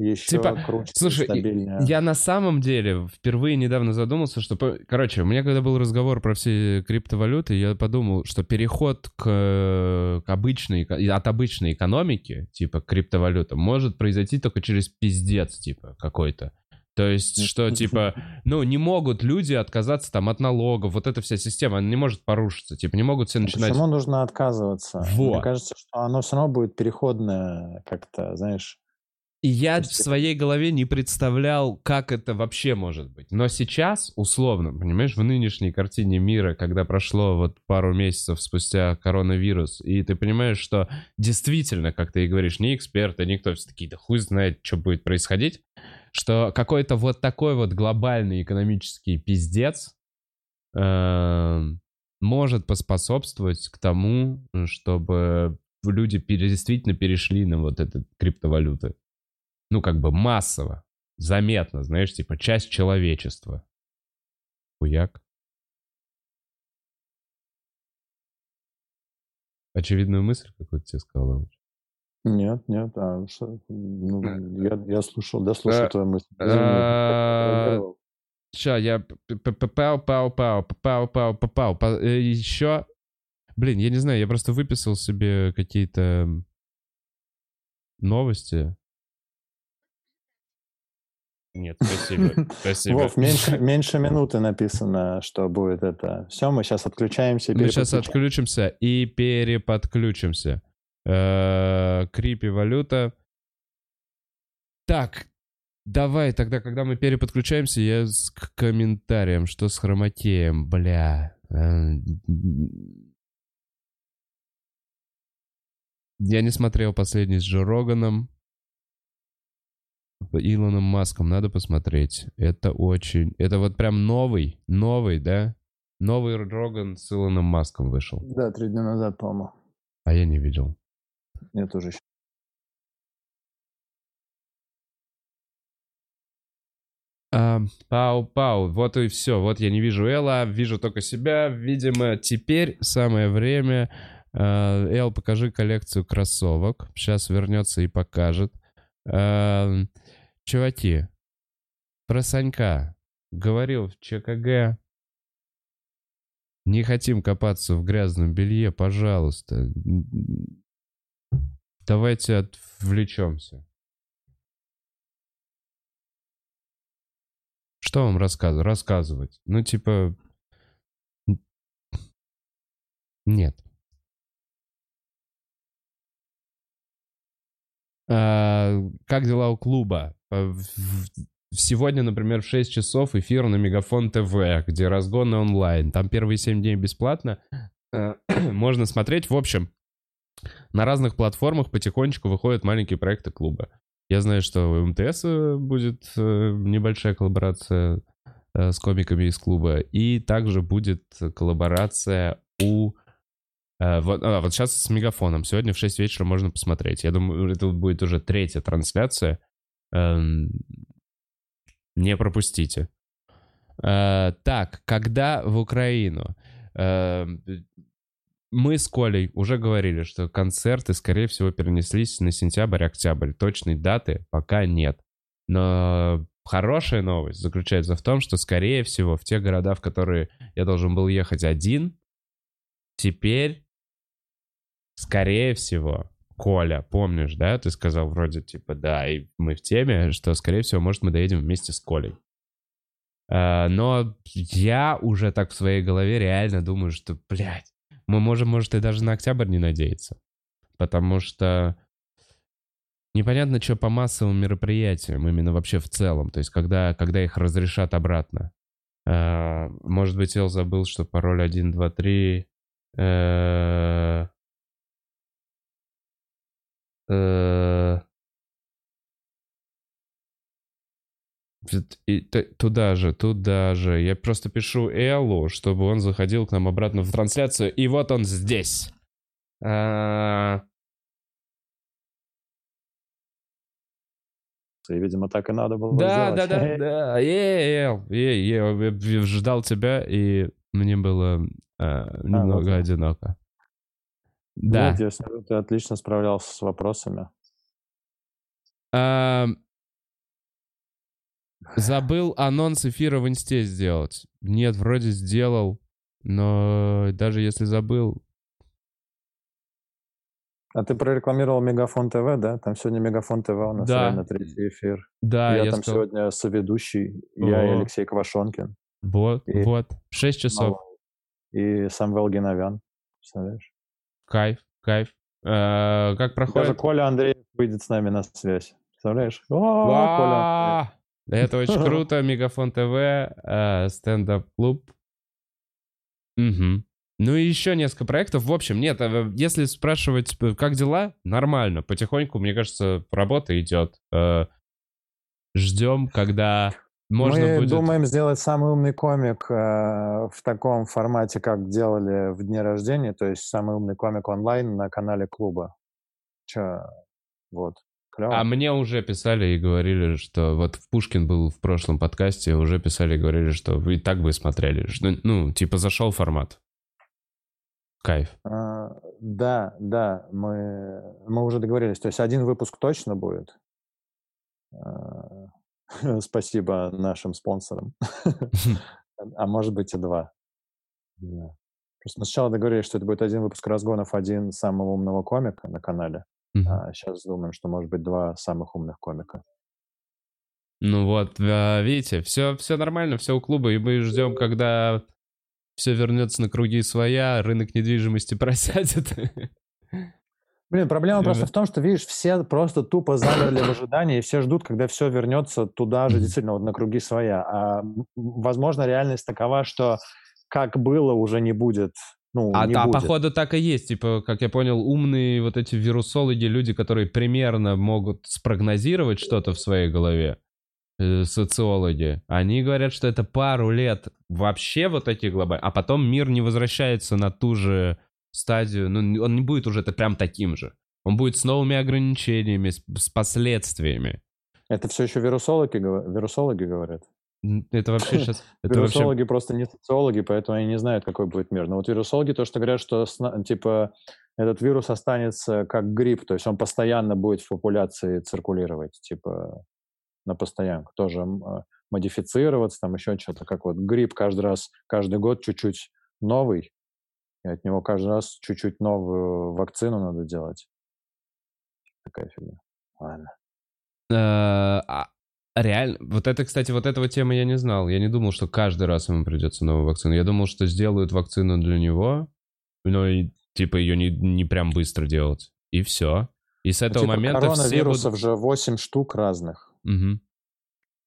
еще Типа, круче, слушай, стабильнее. Я на самом деле впервые недавно задумался, что... Короче, у меня когда был разговор про все криптовалюты, я подумал, что переход к, к обычной, от обычной экономики, типа к криптовалютам, может произойти только через пиздец, типа, какой-то. То есть, что, типа, ну, не могут люди отказаться там от налогов, вот эта вся система, она не может порушиться, типа, не могут все начинать... Почему нужно отказываться? Во. Мне кажется, что оно все равно будет переходное как-то, знаешь. И я в своей голове не представлял, как это вообще может быть. Но сейчас, условно, понимаешь, в нынешней картине мира, когда прошло вот пару месяцев спустя коронавирус, и ты понимаешь, что действительно, как ты и говоришь, ни эксперты, никто, все такие, да хуй знает, что будет происходить, что какой-то вот такой вот глобальный экономический пиздец эм, может поспособствовать к тому, чтобы люди действительно перешли на вот это криптовалюты ну, как бы массово, заметно, знаешь, типа часть человечества. Хуяк. Очевидную мысль какую-то тебе сказал. Нет, нет, а что? Ну, Э, я, я слушал, да, слушал э, твою мысль. Извини, я пау пау пау пау пау пау пау еще Блин, я не знаю, я просто выписал себе какие-то новости. Нет, спасибо. Спасибо. Вов, меньше, меньше минуты написано, что будет это. Все, мы сейчас отключаемся Мы сейчас отключимся и переподключимся. Э, Крипи валюта. Так, давай тогда, когда мы переподключаемся, я с к комментариям, что с хромакеем, бля. Э, Я не смотрел последний с Джо Роганом. Илоном Маском надо посмотреть. Это очень... Это вот прям новый, новый, да? Новый Роган с Илоном Маском вышел. Да, три дня назад, по-моему. А я не видел. Я тоже еще. А, Пау-пау, вот и все. Вот я не вижу Элла, вижу только себя. Видимо, теперь самое время. А, Эл, покажи коллекцию кроссовок. Сейчас вернется и покажет. А, Чуваки, про Санька. Говорил в ЧКГ. Не хотим копаться в грязном белье, пожалуйста. Давайте отвлечемся. Что вам рассказывать? Рассказывать. Ну, типа... Нет. А, как дела у клуба? В- Сегодня, например, в 6 часов эфир на Мегафон ТВ, где разгоны онлайн. Там первые 7 дней бесплатно. Э, Можно смотреть. В общем, на разных платформах потихонечку выходят маленькие проекты клуба. Я знаю, что у МТС э, будет э, небольшая коллаборация э, с комиками из клуба. И также будет коллаборация у... э, Вот, а, вот сейчас с Мегафоном. Сегодня в 6 вечера можно посмотреть. Я думаю, это будет уже третья трансляция. Эм, Не пропустите. Э, Так, когда в Украину? Э, Мы с Колей уже говорили, что концерты, скорее всего, перенеслись на сентябрь-октябрь. Точной даты пока нет. Но хорошая новость заключается в том, что, скорее всего, в те города, в которые я должен был ехать один, теперь, скорее всего, Коля, помнишь, да? Ты сказал вроде типа, да, и мы в теме, что, скорее всего, может, мы доедем вместе с Колей. А, Но я уже так в своей голове реально думаю, что, блядь, мы можем, может, и даже на октябрь не надеяться. Потому что непонятно, что по массовым мероприятиям, именно вообще в целом. То есть, когда, когда их разрешат обратно. А, Может быть, Эл забыл, что пароль 1, 2, 3... э, и, туда же, туда же. Я просто пишу Эллу, чтобы он заходил к нам обратно в трансляцию. И вот он здесь. А... И, видимо, так и надо было да, сделать. Да, да, да. Эл, я ждал тебя, и мне было э, немного а, вот. одиноко. Да. Нет, ты отлично справлялся с вопросами. А, забыл анонс эфира в инсте сделать. Нет, вроде сделал, но даже если забыл... А ты прорекламировал Мегафон ТВ, да? Там сегодня Мегафон ТВ у нас да. реально третий эфир. Да, я, я там сказал... сегодня соведущий, О. я и Алексей Квашонкин. Вот, и... вот, в 6 часов. И Самвел Геновян, представляешь? Кайф, кайф. Э, как проходит? Даже Коля Андреев выйдет с нами на связь. Представляешь? Коля Это очень круто. Мегафон ТВ, э, стендап-клуб. Угу. Ну и еще несколько проектов. В общем, нет, э, если спрашивать, как дела, нормально. Потихоньку, мне кажется, работа идет. Ждем, когда можно Мы будет... думаем сделать самый умный комик э, в таком формате, как делали в дни рождения, то есть самый умный комик онлайн на канале клуба. Че, вот. Клево. А мне уже писали и говорили, что вот в Пушкин был в прошлом подкасте, уже писали и говорили, что вы и так бы смотрели. Что, ну, типа зашел формат. Кайф. А, да, да, мы, мы уже договорились. То есть один выпуск точно будет. Спасибо нашим спонсорам. А может быть и два. Просто сначала договорились, что это будет один выпуск разгонов, один самого умного комика на канале. А сейчас думаем, что может быть два самых умных комика. Ну вот, а, видите, все, все нормально, все у клуба, и мы ждем, когда все вернется на круги своя, рынок недвижимости просядет. Блин, проблема просто в том, что, видишь, все просто тупо замерли в ожидании, и все ждут, когда все вернется туда же, действительно, вот на круги своя. А, возможно, реальность такова, что как было, уже не будет ну, а, не а будет. походу так и есть. Типа, как я понял, умные вот эти вирусологи, люди, которые примерно могут спрогнозировать что-то в своей голове, э, социологи, они говорят, что это пару лет вообще вот эти глобальные, а потом мир не возвращается на ту же стадию, ну, он не будет уже это прям таким же. Он будет с новыми ограничениями, с, с последствиями. Это все еще вирусологи, вирусологи говорят? Это вообще сейчас... Это вирусологи вообще... просто не социологи, поэтому они не знают, какой будет мир. Но вот вирусологи то, что говорят, что типа этот вирус останется как грипп, то есть он постоянно будет в популяции циркулировать, типа на постоянку. Тоже а, модифицироваться, там еще что-то, как вот грипп каждый раз, каждый год чуть-чуть новый, и от него каждый раз чуть-чуть новую вакцину надо делать. Такая фигня. Ладно. Э, а, реально, вот это, кстати, вот этого темы я не знал. Я не думал, что каждый раз ему придется новую вакцину. Я думал, что сделают вакцину для него, но и типа ее не, не прям быстро делать. И все. И с ну, этого ну, типа момента коронавирусов все будут... же 8 штук разных. Угу.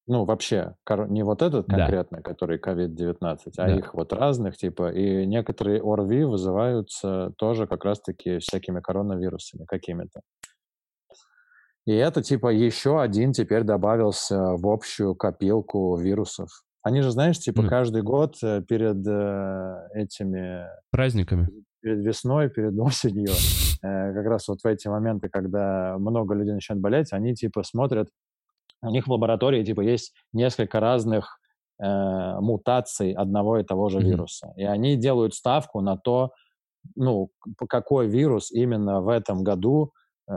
Ну, вообще, не вот этот конкретно, да. который COVID-19, а да. их вот разных, типа, и некоторые ОРВИ вызываются тоже как раз-таки всякими коронавирусами какими-то. И это, типа, еще один теперь добавился в общую копилку вирусов. Они же, знаешь, типа, mm. каждый год э, перед э, этими... Праздниками. Перед весной, перед осенью, э, как раз вот в эти моменты, когда много людей начинают болеть, они, типа, смотрят у них в лаборатории типа есть несколько разных э, мутаций одного и того же mm-hmm. вируса, и они делают ставку на то, ну какой вирус именно в этом году э,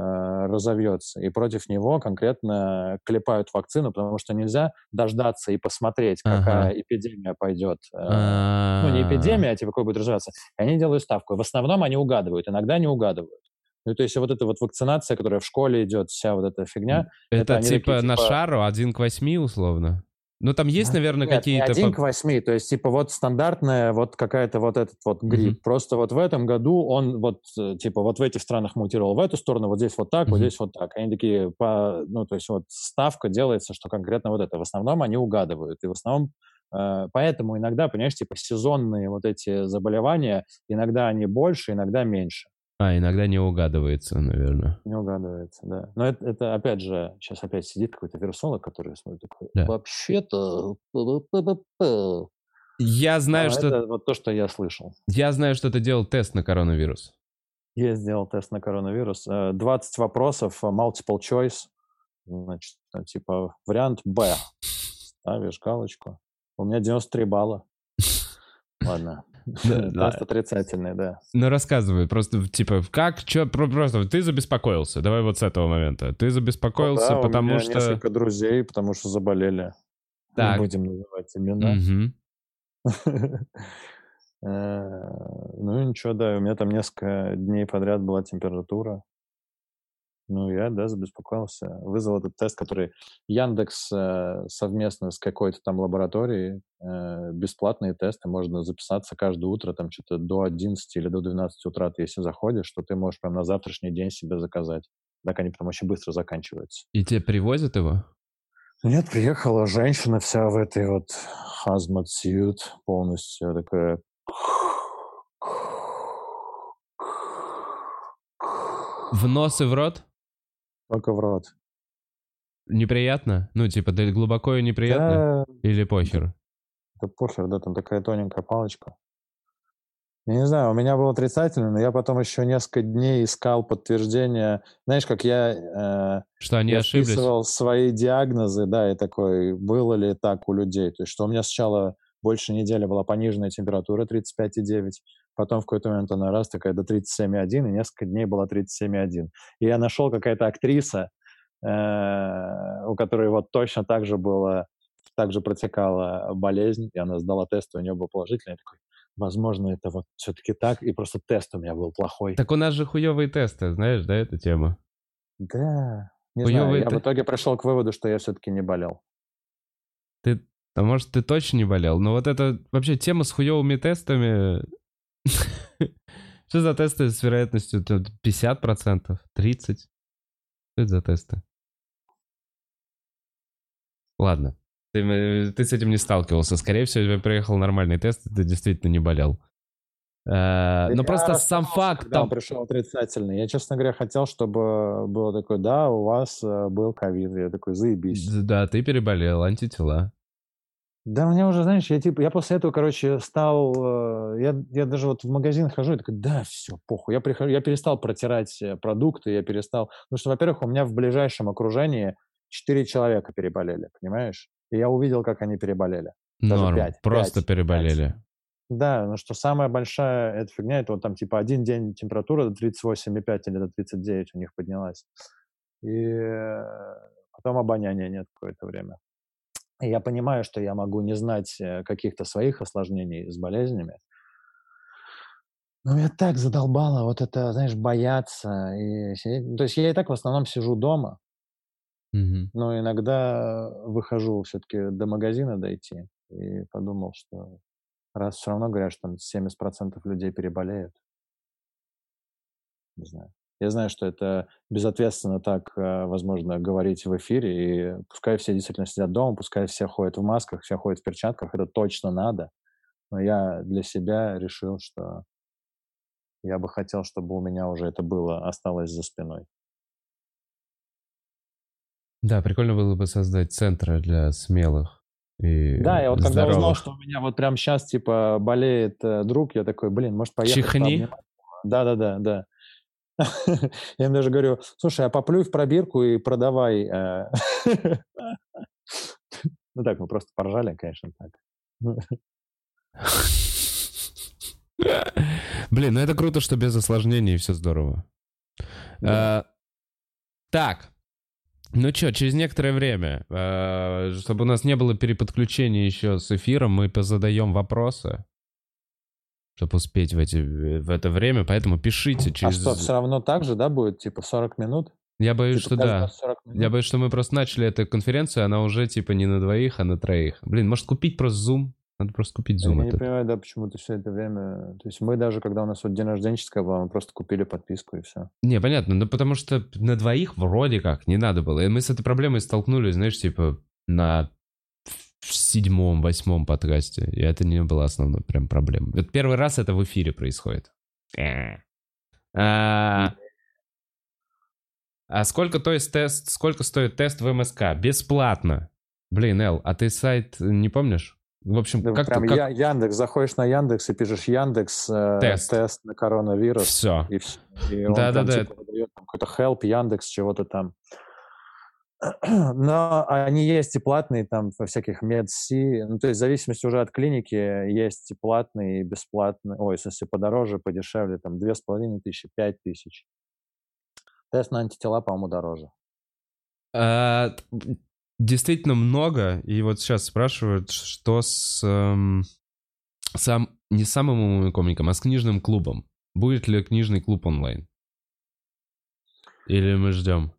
разовьется, и против него конкретно клепают вакцину, потому что нельзя дождаться и посмотреть, какая ага. эпидемия пойдет. Э, ну не эпидемия, а типа какой будет развиваться. И они делают ставку. В основном они угадывают, иногда не угадывают. Ну, то есть вот эта вот вакцинация, которая в школе идет, вся вот эта фигня. Это, это типа такие, на типа... шару один к восьми условно? Ну, там есть, наверное, Нет, какие-то... один к восьми, то есть, типа, вот стандартная вот какая-то вот этот вот грипп. Mm-hmm. Просто вот в этом году он вот, э, типа, вот в этих странах мутировал в эту сторону, вот здесь вот так, mm-hmm. вот здесь вот так. Они такие, по, ну, то есть, вот ставка делается, что конкретно вот это. В основном они угадывают, и в основном э, Поэтому иногда, понимаешь, типа сезонные вот эти заболевания, иногда они больше, иногда меньше. А, иногда не угадывается, наверное. Не угадывается, да. Но это, это опять же, сейчас опять сидит какой-то вирусолог, который смотрит такой, Да. вообще-то... Я знаю, А, что Это вот то, что я слышал. я знаю, что ты делал тест на коронавирус. Я сделал тест на коронавирус. Э, 20 вопросов, э, multiple choice. Значит, э, типа вариант Б. Ставишь галочку. У меня 93 балла. Ладно. Да, Тест отрицательный, да. Ну рассказывай, просто типа как, чё, про- просто ты забеспокоился. Давай вот с этого момента. Ты забеспокоился, Да, у потому меня что. несколько друзей, потому что заболели. Так. Не будем называть имена. Э, Ну ничего, да, у меня там несколько дней подряд была температура. Ну, я, да, забеспокоился. Вызвал этот тест, который Яндекс э, совместно с какой-то там лабораторией, э, бесплатные тесты, можно записаться каждое утро, там что-то до 11 или до 12 утра ты если заходишь, что ты можешь прям на завтрашний день себе заказать. Так они прям очень быстро заканчиваются. И тебе привозят его? Нет, приехала женщина вся в этой вот hazmat suit полностью такая... В нос и в рот? Только в рот. Неприятно? Ну, типа, да глубоко и неприятно? Да, Или похер? да похер, да, там такая тоненькая палочка. Я не знаю, у меня было отрицательно, но я потом еще несколько дней искал подтверждение. Знаешь, как я, э, Что они я ошиблись? списывал свои диагнозы, да, и такой, было ли так у людей. То есть, что у меня сначала больше недели была пониженная температура 35,9, потом в какой-то момент она раз такая до 37,1, и несколько дней была 37,1. И я нашел какая-то актриса, э, у которой вот точно так же было, так же протекала болезнь, и она сдала тест, и у нее был положительный. Я такой, возможно, это вот все-таки так, и просто тест у меня был плохой. Так у нас же хуевые тесты, знаешь, да, эта тема? Да, не Хуёвый знаю, я те- в итоге пришел к выводу, что я все-таки не болел. Ты, а может, ты точно не болел? Но вот это вообще тема с хуевыми тестами... Что за тесты с вероятностью тут 50%? 30%? Что это за тесты? Ладно. Ты, э, ты с этим не сталкивался. Скорее всего, у тебя приехал нормальный тест, и ты действительно не болел. Э, Но просто сам факт... Там- пришел отрицательный. Я, честно говоря, хотел, чтобы было такое, да, у вас э, был ковид. Я такой, заебись. Да, ты переболел, антитела. Да, мне уже, знаешь, я типа, я после этого, короче, стал, э, я, я даже вот в магазин хожу и такой, да, все, похуй. Я, прихожу, я перестал протирать э, продукты, я перестал, потому что, во-первых, у меня в ближайшем окружении четыре человека переболели, понимаешь? И я увидел, как они переболели. Даже Норм. пять, Просто пять, переболели. Да, ну что самая большая эта фигня, это вот там типа один день температура до 38,5 или до 39 у них поднялась. И э, потом обоняния нет какое-то время. Я понимаю, что я могу не знать э, каких-то своих осложнений с болезнями. Но меня так задолбало вот это, знаешь, бояться. И сидеть. То есть я и так в основном сижу дома, Мгм. но иногда выхожу все-таки до магазина дойти. И подумал, что раз все равно говорят, что там 70% людей переболеют. Не знаю. Я знаю, что это безответственно так, э, возможно, говорить в эфире, и пускай все действительно сидят дома, пускай все ходят в масках, все ходят в перчатках, это точно надо. Но я для себя решил, что я бы хотел, чтобы у меня уже это было, осталось за спиной. Да, прикольно было бы создать центры для смелых и Да, я вот когда узнал, здоровых. что у меня вот прямо сейчас, типа, болеет э, друг, я такой, блин, может, поехать Чихни. пообнимать его?» Да-да-да, да. Я им даже говорю, слушай, а поплюй в пробирку и продавай. э». Ну так, мы просто поржали, конечно, так. Блин, ну это круто, что без осложнений и все здорово. А, Так, ну что, через некоторое время, а, чтобы у нас не было переподключения еще с эфиром, мы позадаем вопросы, чтобы успеть в, эти, в это время, поэтому пишите А через... что, все равно так же, да, будет, типа, 40 минут? Я боюсь, Типа, что да. раз 40 Я боюсь, что мы просто начали эту конференцию, она уже типа не на двоих, а на троих. Блин, может купить просто Zoom? Надо просто купить Я Zoom. не этот. понимаю, да, почему ты все это время... То есть мы даже, когда у нас вот день рожденческого был, мы просто купили подписку и все. Не, понятно, ну потому что на двоих вроде как не надо было. И мы с этой проблемой столкнулись, знаешь, типа на в седьмом, восьмом подкасте. И это не была основной прям проблема. Вот первый раз это в эфире происходит. Э. А, а сколько, то есть, тест, сколько стоит тест в МСК? Бесплатно. Блин, Эл, а ты сайт не помнишь? В общем, Да, как, прям как... Я, Яндекс, заходишь на Яндекс и пишешь Яндекс э, Тест. тест на коронавирус. Все. И. И он Да-да-да. там, типа, выдает там какой-то help, Яндекс, чего-то там. Но они есть и платные там во всяких медси. Ну, то есть в зависимости уже от клиники есть и платные, и бесплатные. Ой, смысле, подороже, подешевле. Там две с половиной тысячи, пять тысяч. Тест на антитела, по-моему, дороже. А, действительно много. И вот сейчас спрашивают, что с... эм, сам, не самым комиком, а с книжным клубом. Будет ли книжный клуб онлайн? Или мы ждем?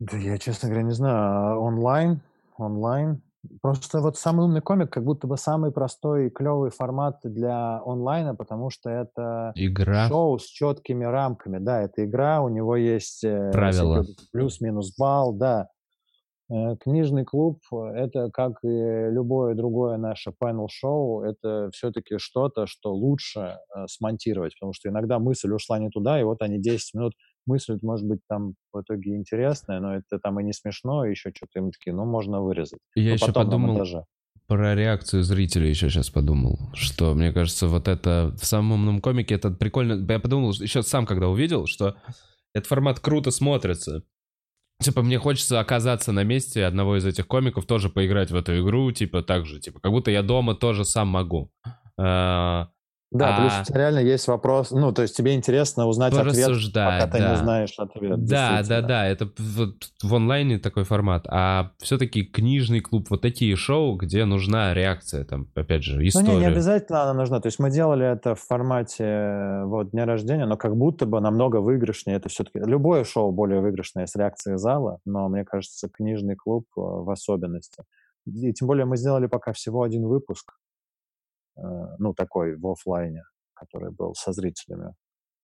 Да я, честно говоря, не знаю. а Онлайн? Онлайн? Просто вот самый умный комик как будто бы самый простой и клевый формат для онлайна, потому что это Игра? шоу с четкими рамками. Да, это игра, у него есть э, Правила. плюс-минус балл, да. Э, Книжный клуб — это, как и любое другое наше панел-шоу, это все-таки что-то, что лучше э, смонтировать, потому что иногда мысль ушла не туда, и вот они 10 минут мыслят, может быть, там в итоге интересная, но это там и не смешно, и еще что-то им такие, ну, можно вырезать. Я Но еще подумал про реакцию зрителей еще сейчас подумал, что мне кажется, вот это в самом умном комике это прикольно. Я подумал еще сам, когда увидел, что этот формат круто смотрится. Типа, мне хочется оказаться на месте одного из этих комиков, тоже поиграть в эту игру, типа, так же, типа, как будто я дома тоже сам могу. А, Да, плюс А- у тебя реально есть вопрос, ну, то есть тебе интересно узнать ответ, пока ты да. не знаешь ответ. Да, да, да, это вот в онлайне такой формат, а все-таки книжный клуб, вот такие шоу, где нужна реакция, там, опять же, Ну, не, история. не обязательно она нужна. То есть мы делали это в формате вот, дня рождения, но как будто бы намного выигрышнее. Это все-таки любое шоу более выигрышное с реакцией зала, но мне кажется, книжный клуб э, в особенности. И тем более мы сделали пока всего один выпуск, ну, такой в оффлайне, который был со зрителями.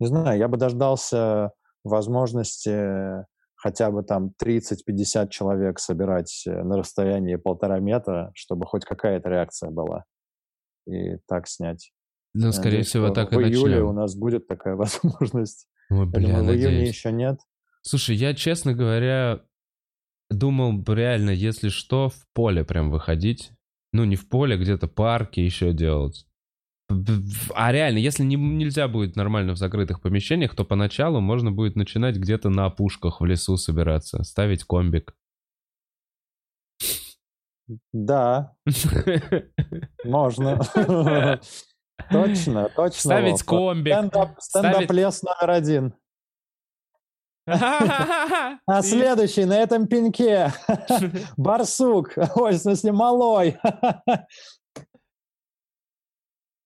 Не знаю, я бы дождался возможности хотя бы там 30-50 человек собирать э, на расстоянии полтора метра, чтобы хоть какая-то реакция была. И так снять. Ну, скорее надеюсь, всего, так и в июле начнем. у нас будет такая возможность. Ой, Я бля, думаю, в июне еще нет. Слушай, я, честно говоря, думал реально, если что, в поле прям выходить. Ну, не в поле, где-то парки еще делать. А реально, если не- нельзя будет нормально в закрытых помещениях, то поначалу можно будет начинать где-то на опушках в лесу собираться, ставить комбик. Да, можно. Точно, точно. Ставить комбик. Стендап, стендап-лес номер один. А следующий на этом пеньке барсук, ой, в смысле малой.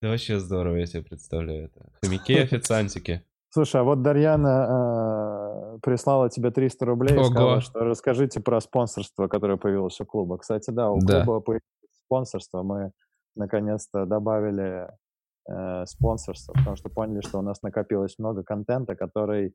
Да вообще здорово, я себе представляю это. Хомяки, официантики. Слушай, а вот Дарьяна э, прислала тебе 300 рублей и Ого. сказала, что расскажите про спонсорство, которое появилось у клуба. Кстати, да, у Да. клуба появилось спонсорство. Мы наконец-то добавили э, спонсорство, потому что поняли, что у нас накопилось много контента, который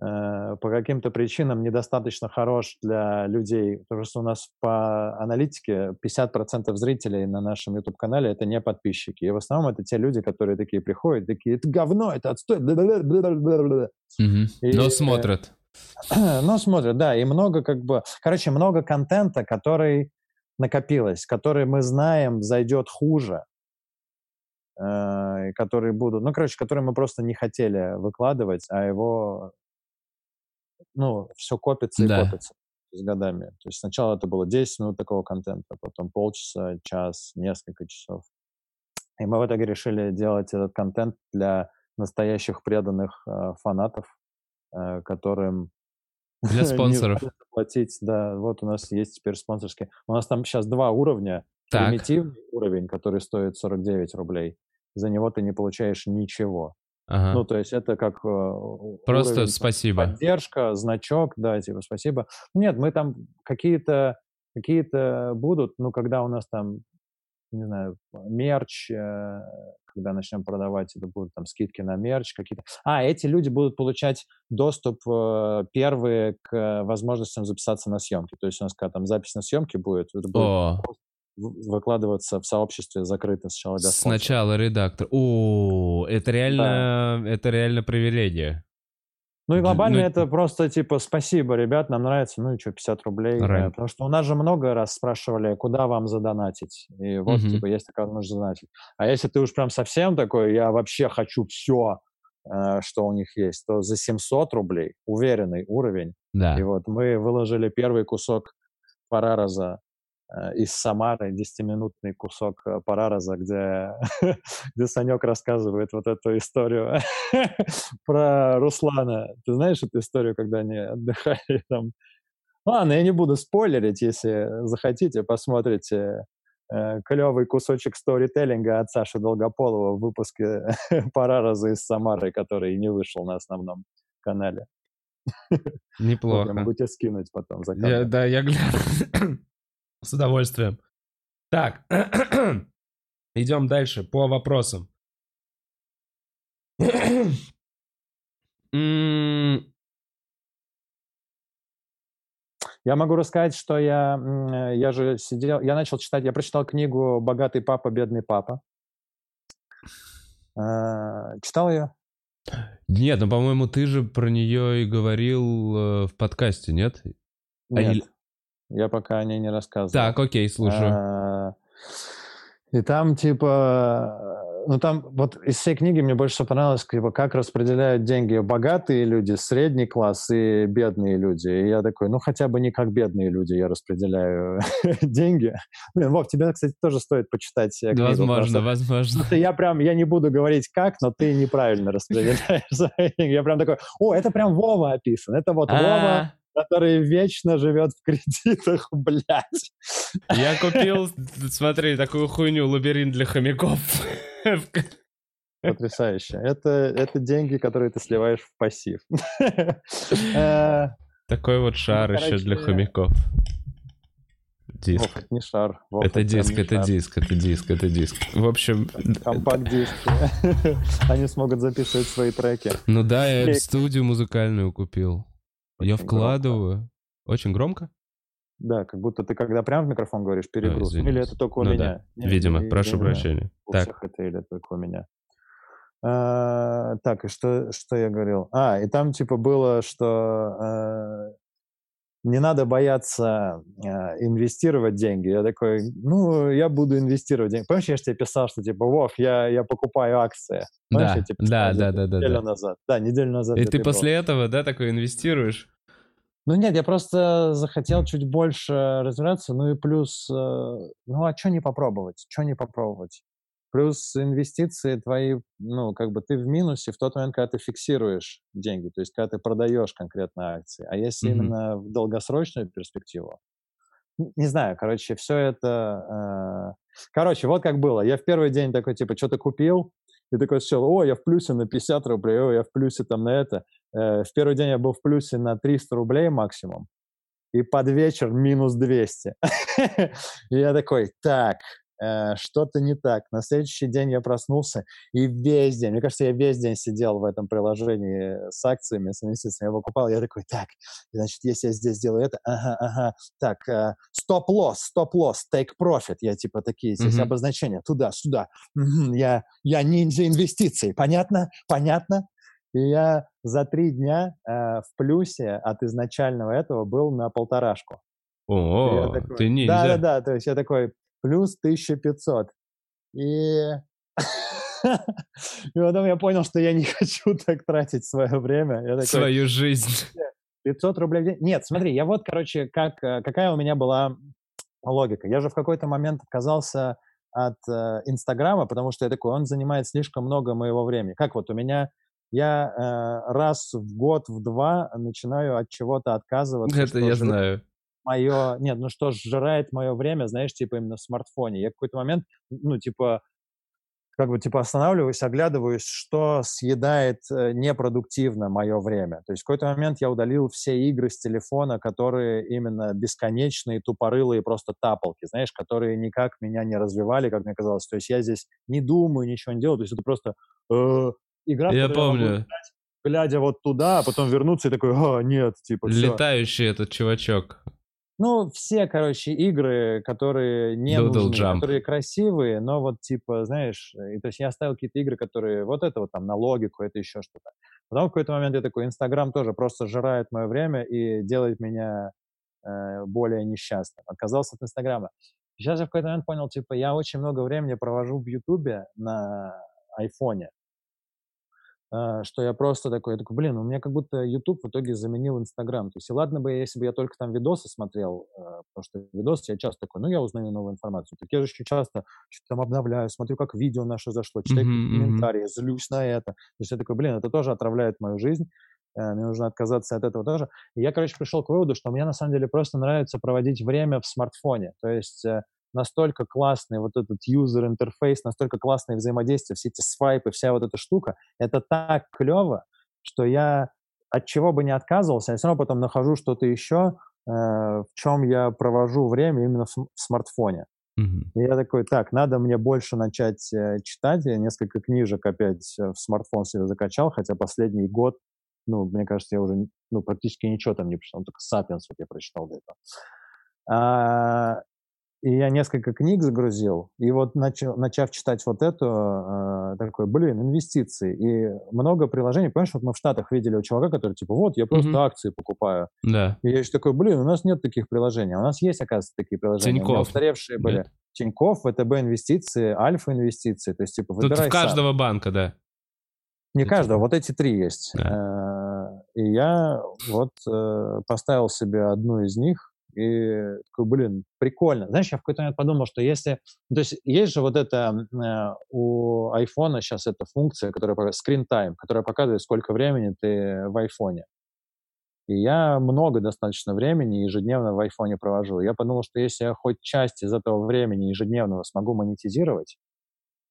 по каким-то причинам недостаточно хорош для людей. Потому что у нас по аналитике 50% зрителей на нашем YouTube-канале — это не подписчики. И в основном это те люди, которые такие приходят, такие, это говно, это отстой. бла-бла-бла-бла-бла-бла». Мгм. И- Но смотрят. Смотрят, да, и много как бы... Короче, много контента, который накопилось, который мы знаем зайдет хуже, э, которые будут... Ну, короче, которые мы просто не хотели выкладывать, а его... Ну, все копится и Да. копится с годами. То есть сначала это было 10 минут такого контента, потом полчаса, час, несколько часов. И мы в итоге решили делать этот контент для настоящих преданных э, фанатов, э, которым Для спонсоров. платить. Да, вот у нас есть теперь спонсорские. У нас там сейчас два уровня. Так. Примитивный уровень, который стоит 49 рублей. За него ты не получаешь ничего. Ага. Ну, то есть это как э, Просто уровень, спасибо. поддержка, значок, да, типа спасибо. Нет, мы там какие-то какие-то будут, ну, когда у нас там, не знаю, мерч, э, когда начнем продавать, это будут там скидки на мерч какие-то. А, эти люди будут получать доступ э, первые к возможностям записаться на съемки. То есть у нас когда там запись на съемки будет, это будет О, выкладываться в сообществе закрыто сначала для спонсоров. Сначала редактор. О, это реально, да. это реально привилегия. Ну и глобально ну, это просто типа спасибо, ребят, нам нравится, ну и что, 50 рублей. Right. Потому что у нас же много раз спрашивали, куда вам задонатить. И вот, mm-hmm. типа, есть такая возможность задонатить. А если ты уж прям совсем такой, я вообще хочу все, э, что у них есть, то за 700 рублей уверенный уровень. Да. И вот мы выложили первый кусок Парараза Э, из Самары 10-минутный кусок э, Парараза, где, где Санек рассказывает вот эту историю про Руслана. Ты знаешь эту историю, когда они отдыхали там? Ладно, я не буду спойлерить, если захотите, посмотрите э, клевый кусочек сторителлинга от Саши Долгополова в выпуске Парараза из Самары, который не вышел на основном канале. Неплохо. Могу тебе скинуть потом. За я, да, я гляну. С удовольствием. Так, идем дальше по вопросам. Я могу рассказать, что я, я же сидел, я начал читать, я прочитал книгу «Богатый папа, бедный папа». А, читал ее? Нет, ну, по-моему, ты же про нее и говорил э, в подкасте, нет? А нет. А, я пока о ней не рассказывал. Так, окей, слушаю. А, и там, типа, ну там вот из всей книги мне больше всего понравилось, типа, как распределяют деньги богатые люди, средний класс и бедные люди. И я такой, ну хотя бы не как бедные люди я распределяю деньги. Блин, Вов, тебе, кстати, тоже стоит почитать книгу. Возможно, возможно. Я прям, я не буду говорить как, но ты неправильно распределяешь Я прям такой, о, это прям Вова описан. Это вот Вова а который вечно живет в кредитах, блядь. Я купил, смотри, такую хуйню, лабиринт для хомяков. Потрясающе. Это, это деньги, которые ты сливаешь в пассив. Э, Такой вот шар еще для хомяков. Диск. Вов, это не шар. Вов, это, это диск, это шар. диск, это диск, это диск. В общем... Компакт-диск. Они смогут записывать свои треки. Ну да, я студию музыкальную купил. Очень я вкладываю. Громко. Очень громко? Да, как будто ты когда прям в микрофон говоришь перегруз. А, или это только у ну, меня? Да. Нет, Видимо, и, прошу прощения. У так. всех это или только у меня. А, так, и что, что я говорил? А, и там типа было, что а, не надо бояться а, инвестировать деньги. Я такой, ну, я буду инвестировать деньги. Помнишь, я же тебе писал, что типа, Вов, я, я покупаю акции. Помнишь, да, я тебе писал, да, да, да, да. Неделю да. назад. Да, неделю назад. И ты после был. этого, да, такой инвестируешь? Ну нет, я просто захотел чуть больше разбираться, ну и плюс, э, ну а что не попробовать, что не попробовать? Плюс инвестиции твои, ну, как бы ты в минусе в тот момент, когда ты фиксируешь деньги, то есть когда ты продаешь конкретно акции. А если mm-hmm. именно в долгосрочную перспективу, не знаю, короче, все это... Э... Короче, вот как было. Я в первый день такой, типа, что-то купил, и такой сначала, о, я в плюсе на 50 рублей, о, я в плюсе там на это. Э, в первый день я был в плюсе на 300 рублей максимум, и под вечер минус 200. И я такой, так, э, что-то не так. На следующий день я проснулся, и весь день, мне кажется, я весь день сидел в этом приложении с акциями, с инвестициями, я покупал, я такой, так, значит, если я здесь сделаю это, ага, ага, так, э, стоп-лосс, стоп-лосс, profit, я типа такие здесь mm-hmm. обозначения, туда-сюда, я, я ниндзя инвестиций, понятно? Понятно? И я за три дня э, в плюсе от изначального этого был на полторашку. О, такой, ты ниндзя. Да-да-да, то есть я такой, плюс 1500. И... и потом я понял, что я не хочу так тратить свое время. Я такой, Свою жизнь. 500 рублей в день. Нет, смотри, я вот, короче, как, э, какая у меня была логика. Я же в какой-то момент отказался от э, Инстаграма, потому что я такой, он занимает слишком много моего времени. Как вот у меня я э, раз в год, в два начинаю от чего-то отказываться. Это я знаю. Мое, нет, ну что сжирает мое время, знаешь, типа именно в смартфоне. Я в какой-то момент, ну, типа, как бы, типа, останавливаюсь, оглядываюсь, что съедает э, непродуктивно мое время. То есть в какой-то момент я удалил все игры с телефона, которые именно бесконечные, тупорылые просто тапалки, знаешь, которые никак меня не развивали, как мне казалось. То есть я здесь не думаю, ничего не делаю, то есть это просто э, игра, я помню. Я глядя вот туда, а потом вернуться и такой, а, нет, типа, все. Летающий этот чувачок. Ну, все, короче, игры, которые не Doodle нужны, Jump. которые красивые, но вот типа, знаешь, и, то есть я оставил какие-то игры, которые вот это вот там на логику, это еще что-то. Потом в какой-то момент я такой, Инстаграм тоже просто жирает мое время и делает меня э, более несчастным. Отказался от Инстаграма. Сейчас я в какой-то момент понял, типа, я очень много времени провожу в Ютубе на айфоне, э, что я просто такой, я такой, блин, у меня как будто YouTube в итоге заменил Инстаграм. То есть, и ладно бы, если бы я только там видосы смотрел, э, потому что видосы я часто такой, ну, я узнаю новую информацию. Так я же еще часто что-то там обновляю, смотрю, как видео наше зашло, читаю мгм. комментарии, злюсь на это. То есть я такой, блин, это тоже отравляет мою жизнь, э, мне нужно отказаться от этого тоже. И я, короче, пришел к выводу, что мне на самом деле просто нравится проводить время в смартфоне. То есть э, настолько классный вот этот юзер-интерфейс, настолько классное взаимодействие, все эти свайпы, вся вот эта штука, это так клево, что я от чего бы не отказывался, я все равно потом нахожу что-то еще, э, в чем я провожу время именно в, см- в смартфоне. И я такой, так, надо мне больше начать э, читать. Я несколько книжек опять э, в смартфон себе закачал, хотя последний год, ну, мне кажется, я уже ну, практически ничего там не прочитал, только «Сапиенс» вот я прочитал до этого. А, и я несколько книг загрузил, и вот начал, начав читать вот эту, э, такой, блин, инвестиции. И много приложений, понимаешь, вот мы в Штатах видели у чувака, который типа, вот, я просто Мгм. акции покупаю. Да. И я еще такой, блин, у нас нет таких приложений. А У нас есть, оказывается, такие приложения. Тинькофф. устаревшие были. Нет? Тинькофф, ВТБ инвестиции, Альфа инвестиции. То есть, типа, Тут выбирай в сам. каждого банка, да. Не эти- каждого, вот эти три есть. Э, И я вот э, поставил себе одну из них и такой, блин, прикольно. Знаешь, я в какой-то момент подумал, что если... То есть есть же вот это э, у айфона сейчас эта функция, которая screen time, которая показывает, сколько времени ты в айфоне. И я много достаточно времени ежедневно в айфоне провожу. Я подумал, что если я хоть часть из этого времени ежедневного смогу монетизировать,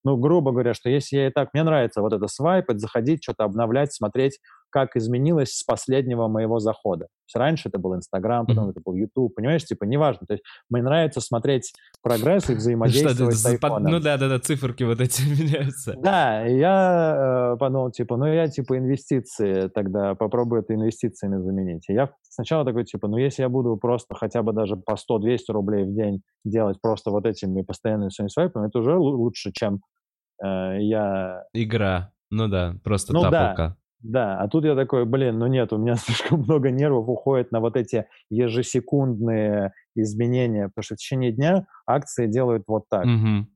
ну, грубо говоря, что если я и так, мне нравится вот это свайпать, заходить, что-то обновлять, смотреть, как изменилось с последнего моего захода. То есть раньше это был Инстаграм, потом Мгм. это был Ютуб, понимаешь, типа, неважно. То есть мне нравится смотреть прогресс и взаимодействовать с айфоном. Ну да, да, да, циферки вот эти меняются. Да, я э, подумал, типа, ну я типа инвестиции тогда попробую это инвестициями заменить. И я сначала такой, типа, ну если я буду просто хотя бы даже по 100-200 рублей в день делать просто вот этими постоянными своими свайпами, это уже лу- лучше, чем э, я... Игра. Ну да, просто Ну тапалка. Да, а тут я такой, блин, ну нет, у меня слишком много нервов уходит на вот эти ежесекундные изменения, потому что в течение дня акции делают вот так. Мгм.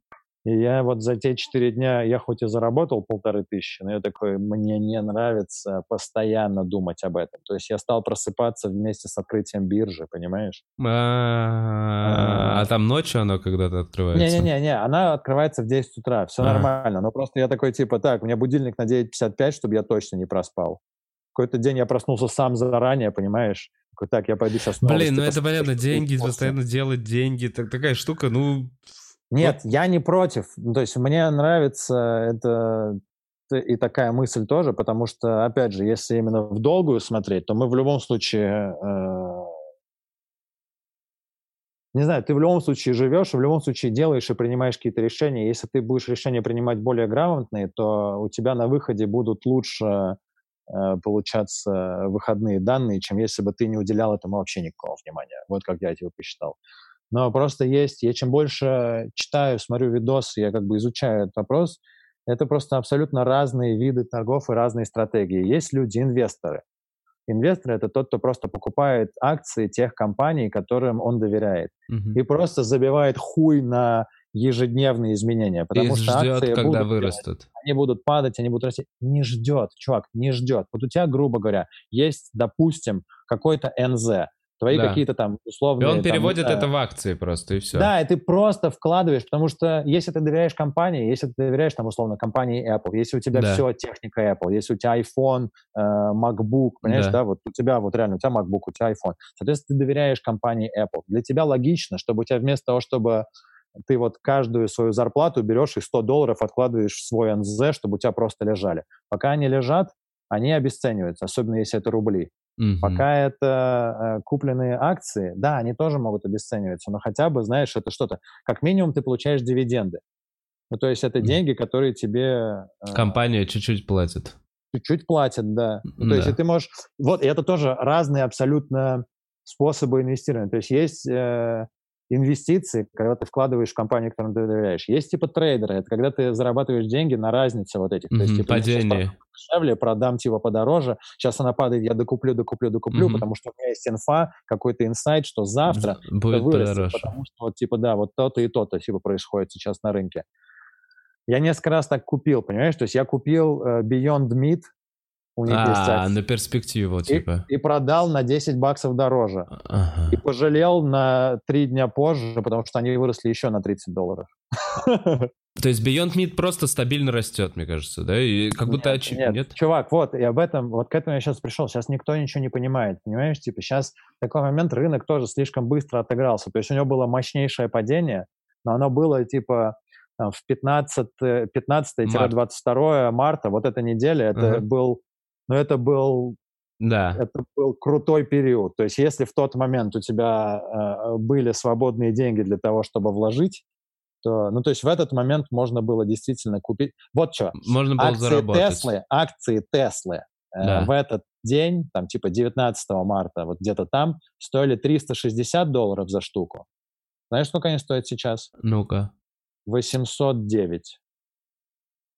И я вот за те четыре дня, я хоть и заработал полторы тысячи, но я такой, мне не нравится постоянно думать об этом. То есть я стал просыпаться вместе с открытием биржи, понимаешь? А а там ночью оно когда-то открывается? Не-не-не, она открывается в 10 утра, все Ага. нормально. Но просто я такой, типа, так, у меня будильник на 9.55, чтобы я точно не проспал. Какой-то день я проснулся сам заранее, понимаешь? Такой, так, я пойду сейчас Блин, ну это понятно, деньги, постоянно делать деньги, так, такая штука, ну... Нет, я не против. Ну, То есть мне нравится это и такая мысль тоже, потому что, опять же, если именно в долгую смотреть, то мы в любом случае... э, не знаю, ты в любом случае живешь, в любом случае делаешь и принимаешь какие-то решения. Если ты будешь решения принимать более грамотные, то у тебя на выходе будут лучше э, получаться выходные данные, чем если бы ты не уделял этому вообще никакого внимания. Вот как я типа посчитал. Но просто есть, я чем больше читаю, смотрю видосы, я как бы изучаю этот вопрос, это просто абсолютно разные виды торгов и разные стратегии. Есть люди, инвесторы. Инвестор — это тот, кто просто покупает акции тех компаний, которым он доверяет, мгм. и просто забивает хуй на ежедневные изменения, потому И что ждет, акции когда будут вырастут. они будут падать, они будут расти. Не ждет, чувак, не ждет. Вот у тебя, грубо говоря, есть, допустим, какой-то НЗ, твои Да. какие-то там И условные... он там, не переводит знаю, это в акции просто, и все. да, и ты просто вкладываешь, потому что если ты доверяешь компании, если ты доверяешь, там, условно, компании Apple, если у тебя Да. все техника Apple, если у тебя iPhone, э, MacBook, понимаешь, Да. да. вот у тебя вот реально, у тебя MacBook, у тебя iPhone, соответственно, ты доверяешь компании Apple. Для тебя логично, чтобы у тебя вместо того, чтобы ты вот каждую свою зарплату берешь и 100 долларов откладываешь в свой НЗ, чтобы у тебя просто лежали. Пока они лежат, они обесцениваются, особенно если это рубли. Мгм. Пока это э, купленные акции, да, они тоже могут обесцениваться, но хотя бы, знаешь, это что-то. Как минимум ты получаешь дивиденды. Ну, то есть это Мгм. деньги, которые тебе э, Компания чуть-чуть платит. чуть-чуть платят, да. Ну, то есть Да. и ты можешь... Вот, и это тоже разные абсолютно способы инвестирования. То есть есть э, инвестиции, когда ты вкладываешь в компанию, которой ты доверяешь. Есть типа трейдеры, это когда ты зарабатываешь деньги на разнице вот этих. Mm-hmm, то есть, типа, падение. Дешевле, продам типа подороже. Сейчас она падает, я докуплю, докуплю, докуплю, mm-hmm. потому что у меня есть инфа, какой-то инсайт, что завтра будет вырастет, подороже. потому что вот типа да, вот то-то и то-то типа происходит сейчас на рынке. Я несколько раз так купил, понимаешь? То есть я купил э, Beyond Meat, у них есть А, акции, на перспективу, и, типа. и продал на 10 баксов дороже. Ага. И пожалел на три дня позже, потому что они выросли еще на 30 долларов. То есть Beyond Meat просто стабильно растет, мне кажется, да? И как будто Нет, очи- нет, нет? чувак, вот, и об этом, вот к этому я сейчас пришел. Сейчас никто ничего не понимает, понимаешь? Типа сейчас в такой момент рынок тоже слишком быстро отыгрался. То есть у него было мощнейшее падение, но оно было типа в 15, э, 15-22 марта, вот эта неделя, это Ага. был, ну это был Да. это был крутой период. То есть, если в тот момент у тебя э, были свободные деньги для того, чтобы вложить, то, ну, то есть в этот момент можно было действительно купить. Вот что. Можно было Акции заработать. Теслы, акции Теслы э, Да. в этот день, там типа 19 марта, вот где-то там, стоили 360 долларов за штуку. Знаешь, сколько они стоят сейчас? Ну-ка. 809.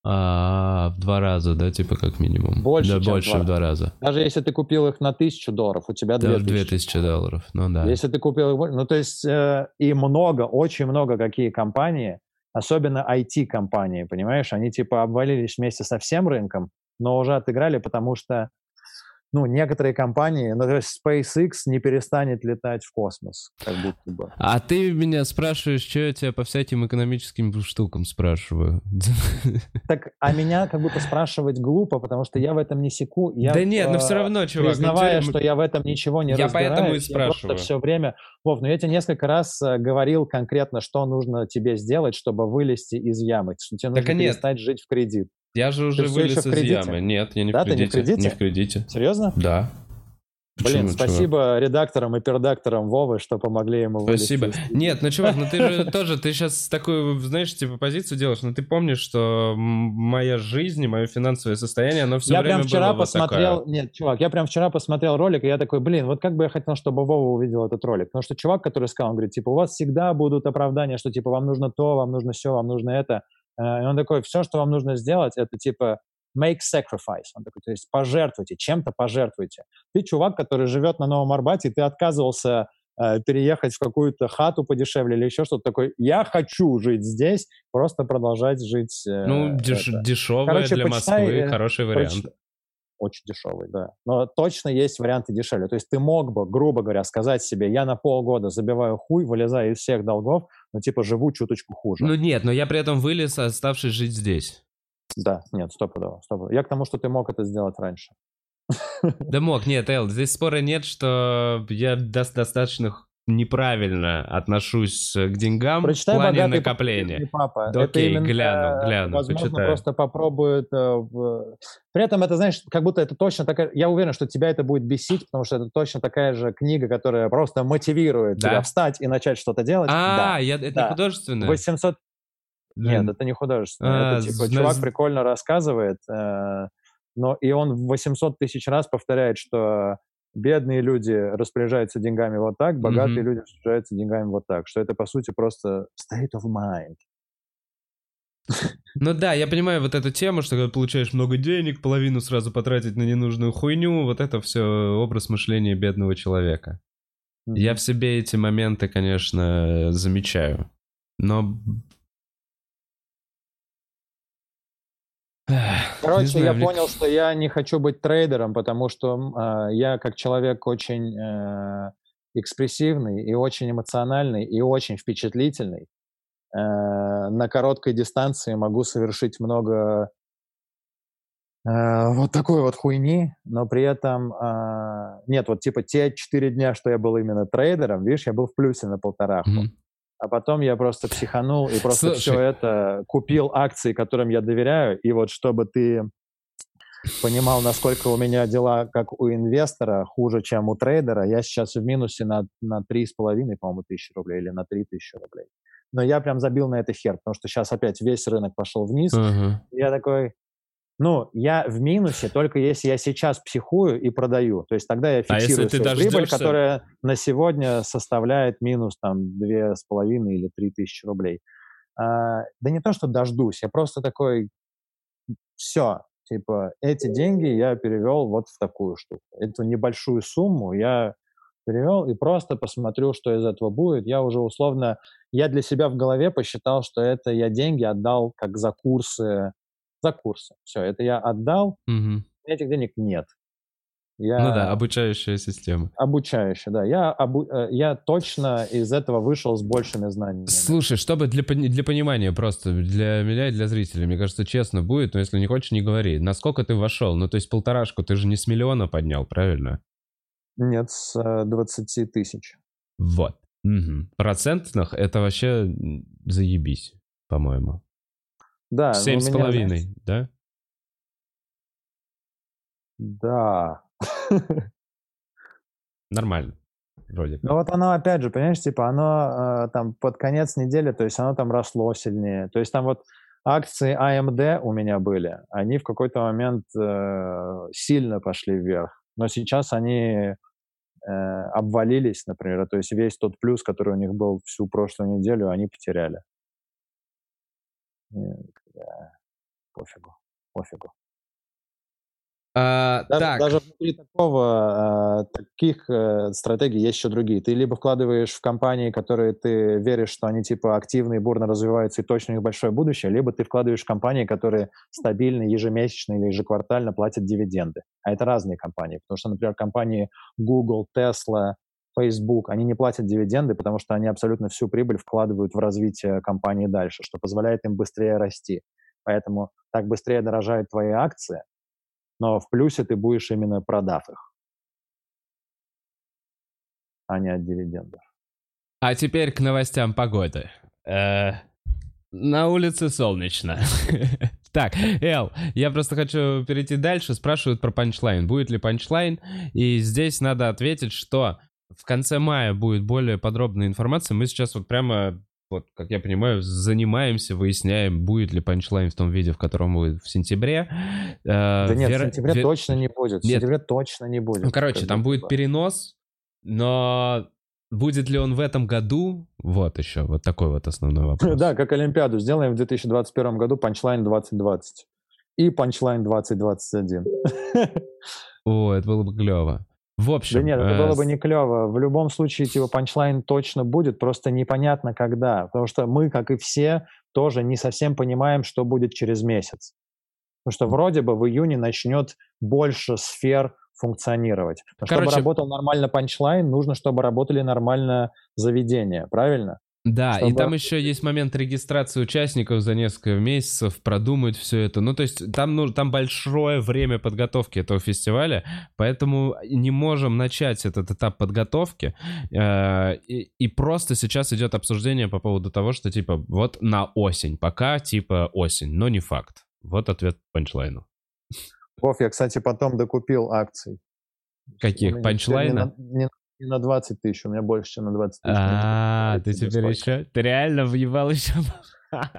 А, в два раза, да, типа как минимум? Больше, Да, чем больше два в два раза. Даже если ты купил их на 1000 долларов, у тебя Да, 2000. в 2000 долларов, ну да. Если ты купил их больше, ну то есть э, и много, очень много какие компании, особенно IT-компании, понимаешь, они типа обвалились вместе со всем рынком, но уже отыграли, потому что ну, некоторые компании, ну, то есть SpaceX не перестанет летать в космос, как будто бы. А ты меня спрашиваешь, что я тебя по всяким экономическим штукам спрашиваю? Так, а меня как будто спрашивать глупо, потому что я в этом не секу. Я, Да нет, но э, все равно, чувак. признавая, что я в этом ничего не Я разбираюсь, поэтому и я спрашиваю. все время... Вов, ну я тебе несколько раз э, говорил конкретно, что нужно тебе сделать, чтобы вылезти из ямы. Что тебе Так нужно а нет. перестать жить в кредит. Я же уже вылез из кредите? ямы. Нет, я не в Да, ты не в кредите. кредите? Не в кредите. Серьезно? Да. Блин, Почему, чувак? спасибо редакторам и передакторам Вовы, что помогли ему Спасибо. вылезти кредита. Нет, ну, чувак, ну ты же тоже, ты сейчас такую, знаешь, типа позицию делаешь, но ты помнишь, что моя жизнь и мое финансовое состояние, оно все я время прям вчера было вот посмотрел, такое. нет, чувак, я прям вчера посмотрел ролик, и я такой, блин, вот как бы я хотел, чтобы Вова увидел этот ролик. Потому что чувак, который сказал, он говорит, типа, у вас всегда будут оправдания, что, типа, вам нужно то, вам нужно все, вам нужно это. Э, И он такой, все, что вам нужно сделать, это, типа, make sacrifice. Он такой, то есть пожертвуйте, чем-то пожертвуйте. Ты чувак, который живет на Новом Арбате, и ты отказывался э, переехать в какую-то хату подешевле или еще что-то такое. Я хочу жить здесь, просто продолжать жить. э, Ну, деш- это. дешевое Короче, для почитай, Москвы, э, хороший Проч- вариант. Очень дешевый, да. Но точно есть варианты дешевле. То есть ты мог бы, грубо говоря, сказать себе, я на полгода забиваю хуй, вылезаю из всех долгов, но типа живу чуточку хуже. Ну нет, но я при этом вылез, оставшись жить здесь. Да, нет, стопудово, стопудово. Я к тому, что ты мог это сделать раньше. Да мог, нет, Эл, здесь спора нет, что я х- неправильно отношусь к деньгам Прочитай в плане «Богатый накопления. папа». Да это окей, именно, гляну, э, гляну, Возможно, почитаю. просто попробует... э, При этом это, знаешь, как будто это точно такая... Я уверен, что тебя это будет бесить, потому что это точно такая же книга, которая просто мотивирует Да? тебя встать и начать что-то делать. А, да. я, это да. художественное? 800 Нет, это не художественно. А, это типа чувак прикольно рассказывает, э, но и он в 800 тысяч раз повторяет, что бедные люди распоряжаются деньгами вот так, богатые Мгм. люди распоряжаются деньгами вот так. Что это, по сути, просто state of mind. Ну да, я понимаю вот эту тему, что когда получаешь много денег, половину сразу потратить на ненужную хуйню, вот это все образ мышления бедного человека. Я в себе эти моменты, конечно, замечаю. Но... Короче, знаю, я мне- понял, что я не хочу быть трейдером, потому что э, я как человек очень э, экспрессивный и очень эмоциональный и очень впечатлительный. э, на короткой дистанции могу совершить много э, вот такой вот хуйни, но при этом э, нет, вот типа те четыре дня, что я был именно трейдером, видишь, я был в плюсе на полтораху. Мгм. А потом я просто психанул и просто Слушай. все это купил акции, которым я доверяю. И вот чтобы ты понимал, насколько у меня дела, как у инвестора, хуже, чем у трейдера, я сейчас в минусе на, на 3,5, по-моему, тысячи рублей или на 3 тысячи рублей. Но я прям забил на это хер, потому что сейчас опять весь рынок пошел вниз. И я такой, Ну, я в минусе только если я сейчас психую и продаю. То есть тогда я А если фиксирую ты свою прибыль, которая на сегодня составляет минус там две с половиной или три тысячи рублей. А, да не то, что дождусь, я просто такой, все, типа, эти деньги я перевел вот в такую штуку. Эту небольшую сумму я перевел и просто посмотрю, что из этого будет. Я уже условно, я для себя в голове посчитал, что это я деньги отдал как за курсы, за курсы. Все, это я отдал, Мгм. этих денег нет. Я Ну да, обучающая система. обучающий, да. Я, обу- э, я точно из этого вышел с большими знаниями. Слушай, чтобы для, для понимания просто, для меня и для зрителей, мне кажется, честно будет, но если не хочешь, не говори. Насколько ты вошел? Ну, то есть полторашку ты же не с миллиона поднял, правильно? Нет, с э, 20 тысяч. Вот. В процентных это вообще заебись, по-моему. Да, ну, Семь с половиной, да? Да. Нормально. Вроде. Ну вот оно, опять же, понимаешь, типа оно э, там под конец недели, то есть оно там росло сильнее. То есть там вот акции AMD у меня были, они в какой-то момент э, сильно пошли вверх. Но сейчас они э, обвалились, например. То есть весь тот плюс, который у них был всю прошлую неделю, они потеряли. Да, пофигу, пофигу. А, Даже, так, даже внутри такого, э, таких э, стратегий есть еще другие. Ты либо вкладываешь в компании, которые ты веришь, что они типа активные, бурно развиваются и точно у них большое будущее, либо ты вкладываешь в компании, которые стабильно, ежемесячно или ежеквартально платят дивиденды. А это разные компании, потому что, например, компании Google, Tesla, Facebook, они не платят дивиденды, потому что они абсолютно всю прибыль вкладывают в развитие компании дальше, что позволяет им быстрее расти. Поэтому так быстрее дорожают твои акции, но в плюсе ты будешь именно продав их, а не от дивидендов. а теперь к новостям погоды. Э, на улице солнечно. Так, Эл, я просто хочу перейти дальше. Спрашивают про панчлайн. Будет ли панчлайн? И здесь надо ответить, что в конце мая будет более подробная информация. Мы сейчас вот прямо, вот, как я понимаю, занимаемся, выясняем, будет ли панчлайн в том виде, в котором будет в сентябре. Э, Да нет, вер- в сентябре вер- точно не будет. В Нет. сентябре точно не будет. Ну, короче, там будет перенос, но будет ли он в этом году? Вот еще, вот такой вот основной вопрос. Да, как Олимпиаду сделаем в 2021 году панчлайн 2020 и панчлайн 2021. О, это было бы клево. В общем, Да нет, это э, было бы не клево. В любом случае, типа, панчлайн точно будет, просто непонятно когда. Потому что мы, как и все, тоже не совсем понимаем, что будет через месяц. Потому что вроде бы в июне начнет больше сфер функционировать. Но Короче- чтобы работал нормально панчлайн, нужно, чтобы работали нормально заведения, правильно? Да, и чтобы- там еще есть момент регистрации участников за несколько месяцев, продумать все это. Ну, то есть там, ну, там большое время подготовки этого фестиваля, поэтому не можем начать этот этап подготовки. Э, и, и просто сейчас идет обсуждение по поводу того, что типа вот на осень, пока типа осень, но не факт. Вот ответ панчлайну. Вов, я, кстати, потом докупил акций. Каких? Панчлайна? Не не- не на 20 тысяч, у меня больше, чем на 20 тысяч. А, ты теперь еще... Ты реально въебал еще...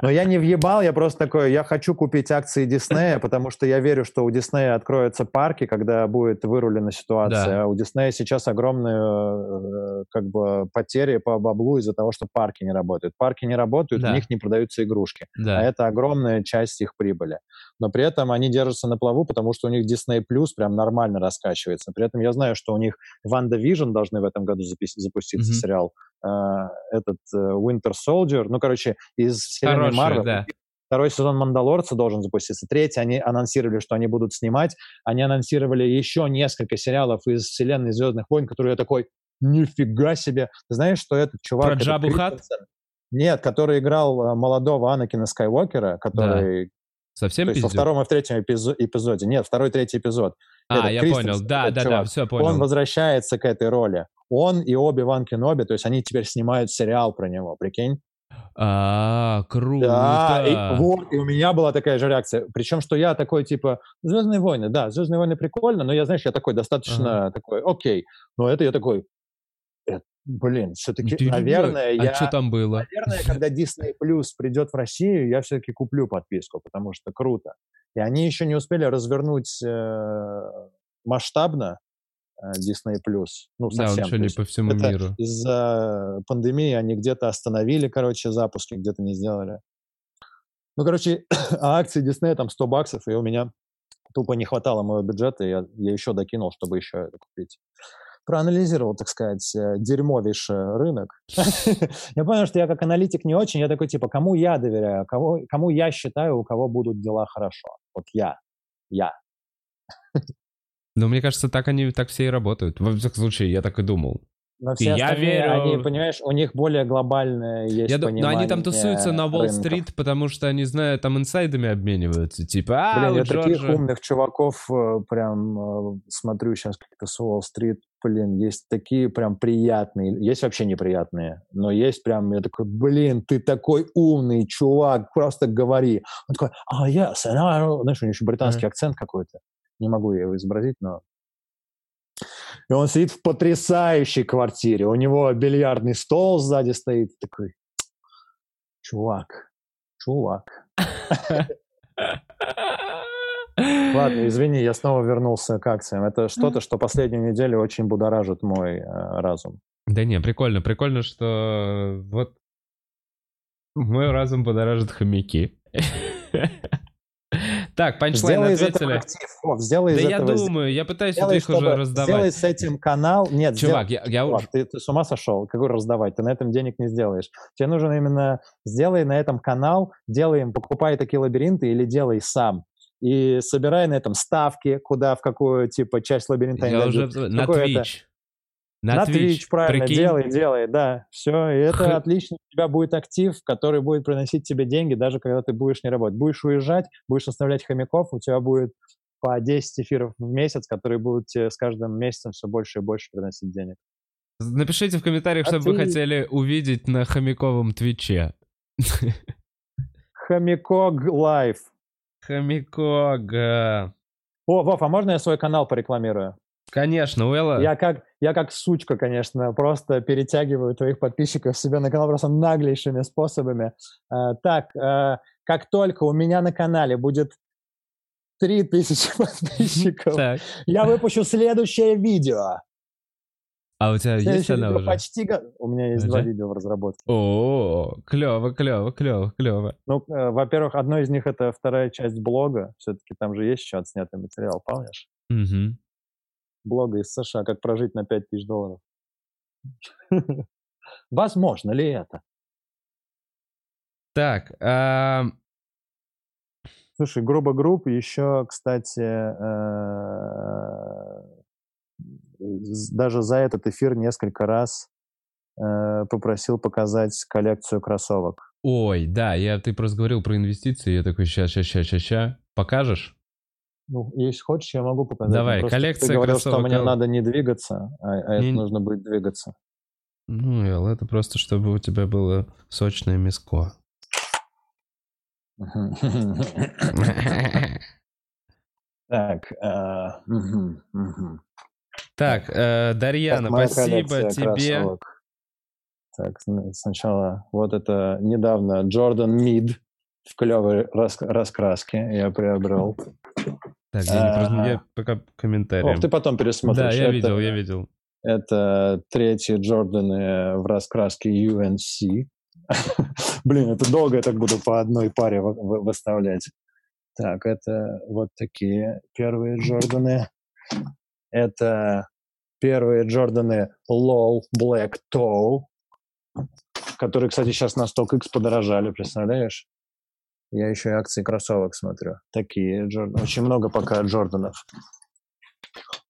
Но я не въебал, я просто такой, я хочу купить акции Диснея, потому что я верю, что у Диснея откроются парки, когда будет вырулена ситуация. Да. А у Диснея сейчас огромные э, как бы потери по баблу из-за того, что парки не работают. Парки не работают, Да. у них не продаются игрушки. А Да. это огромная часть их прибыли. Но при этом они держатся на плаву, потому что у них Disney Plus прям нормально раскачивается. При этом я знаю, что у них Ванда Vision должны в этом году запис- запуститься Мгм. сериал. Э, этот э, Winter Soldier. Ну, короче, из вселенной Марвел. да. Второй сезон Мандалорца должен запуститься. Третий они анонсировали, что они будут снимать. Они анонсировали еще несколько сериалов из вселенной Звездных войн, которые я такой, нифига себе. Ты знаешь, что этот чувак... Про Джабу Хат? Нет, который играл э, молодого Анакина Скайуокера, который... Совсем То есть во втором и в третьем эпизо- эпизоде. Нет, второй и третий эпизод. А, этот я понял. Да, да, да, чувак, все Он понял. возвращается к этой роли. Он и Оби-Ван Кеноби, то есть они теперь снимают сериал про него, прикинь? А, круто. Да, и, вот, и у меня была такая же реакция. Причем, что я такой, типа, Звездные войны, да, Звездные войны прикольно, но я, знаешь, я такой достаточно такой, окей. Но это я такой, «Э, блин, все-таки, Ты, наверное, а я... что там было? Наверное, когда Disney Plus придет в Россию, я все-таки куплю подписку, потому что круто. И они еще не успели развернуть э, масштабно э, Disney+. Ну, Да, он совсем. То не по всему это миру. Из-за пандемии они где-то остановили, короче, запуски, где-то не сделали. Ну, короче, а акции Disney там 100 баксов, и у меня тупо не хватало моего бюджета, я, я еще докинул, чтобы еще это купить. Проанализировал, так сказать, э, дерьмовейший рынок. Я понял, что я как аналитик не очень. Я такой, типа, кому я доверяю, кого, кому я считаю, у кого будут дела хорошо. Вот я. Я. Но мне кажется, так они так все и работают. Во всяком случае, я так и думал. Но все Я верю- они, понимаешь, у них более глобальное есть Я дум- но они там понимание тусуются на. Уолл-стрит, потому что они знают, там инсайдами обмениваются. Типа, а, Блин, я таких Джорджа... умных чуваков э, прям э, смотрю сейчас как-то с Уолл-стрит. Блин, есть такие прям приятные, есть вообще неприятные, но есть прям, я такой, блин, ты такой умный чувак, просто говори. Он такой, а, yes, I know». знаешь, у него еще британский акцент какой-то. Не могу я его изобразить, но... И он сидит в потрясающей квартире, у него бильярдный стол сзади стоит, такой, чувак, чувак. Ладно, извини, я снова вернулся к акциям. Это что-то, что последнюю неделю очень будоражит мой э, разум. Да не, прикольно. Прикольно, что вот мой разум будоражит хомяки. Так, панчлайн Сделай из этого ответили. актив. Вов, сделай Да из я этого... думаю, я пытаюсь сделай, их уже чтобы- раздавать. Сделай с этим канал... Нет, Чувак, я, я Чувак, уже... ты, ты с ума сошел? Какой раздавать? Ты на этом денег не сделаешь. Тебе нужно именно сделай на этом канал, делай им, покупай такие лабиринты или делай сам. И собирай на этом ставки, куда, в какую, типа, часть лабиринта Я уже на Какое это? Twitch. На Twitch, правильно, Прикинь, делай, делай, да. Все, и это Х- отлично. У тебя будет актив, который будет приносить тебе деньги, даже когда ты будешь не работать. Будешь уезжать, будешь оставлять хомяков, у тебя будет по 10 эфиров в месяц, которые будут тебе с каждым месяцем все больше и больше приносить денег. Напишите в комментариях, А что бы вы ты- хотели увидеть на хомяковом Твиче. Хомяког лайф. Хомякога. О, Вов, а можно я свой канал порекламирую? Конечно, Уэлла. Я как, я как сучка, конечно, просто перетягиваю твоих подписчиков себе на канал просто наглейшими способами. Э, так, э, как только у меня на канале будет 3000 подписчиков, Так. я выпущу следующее видео. А у тебя есть она уже? почти... У меня есть Уже? два видео в разработке. О, клево, клево, клево, клево. Ну, э, во-первых, одно из них это вторая часть блога. Все-таки там же есть еще отснятый материал, помнишь? Блога из США, как прожить на 5000 долларов. Возможно ли это? Так, а, Слушай, грубо групп еще, кстати, э, даже за этот эфир несколько раз э, попросил показать коллекцию кроссовок. ой, да, я, ты просто говорил про инвестиции, я такой, ща, ща, ща, ща, ща. Покажешь? Ну, если хочешь, я могу показать. но Давай, просто коллекция Ты говорил, что кроссовок мне Л. надо не двигаться, а, а это Не- нужно будет двигаться. Ну, Эл, это просто, чтобы у тебя было сочное мяско. Так, э. Так, э, Дарьяна, Так, спасибо тебе. кроссовок. Так, сн- сначала вот это недавно Jordan Mid в клевой рас- раскраске я приобрел. Так, я, не просто- я пока О, комментарием. ты потом пересмотришь. Да, я Это- видел, я видел. Это третьи Джорданы в раскраске UNC. Блин, это долго я так буду по одной паре вы- вы- выставлять. Так, это вот такие первые Джорданы. Это первые Джорданы Low Black Toe, которые, кстати, сейчас на StockX подорожали, представляешь? Я еще и акции кроссовок смотрю. Такие Джорданы. Очень много пока Джорданов.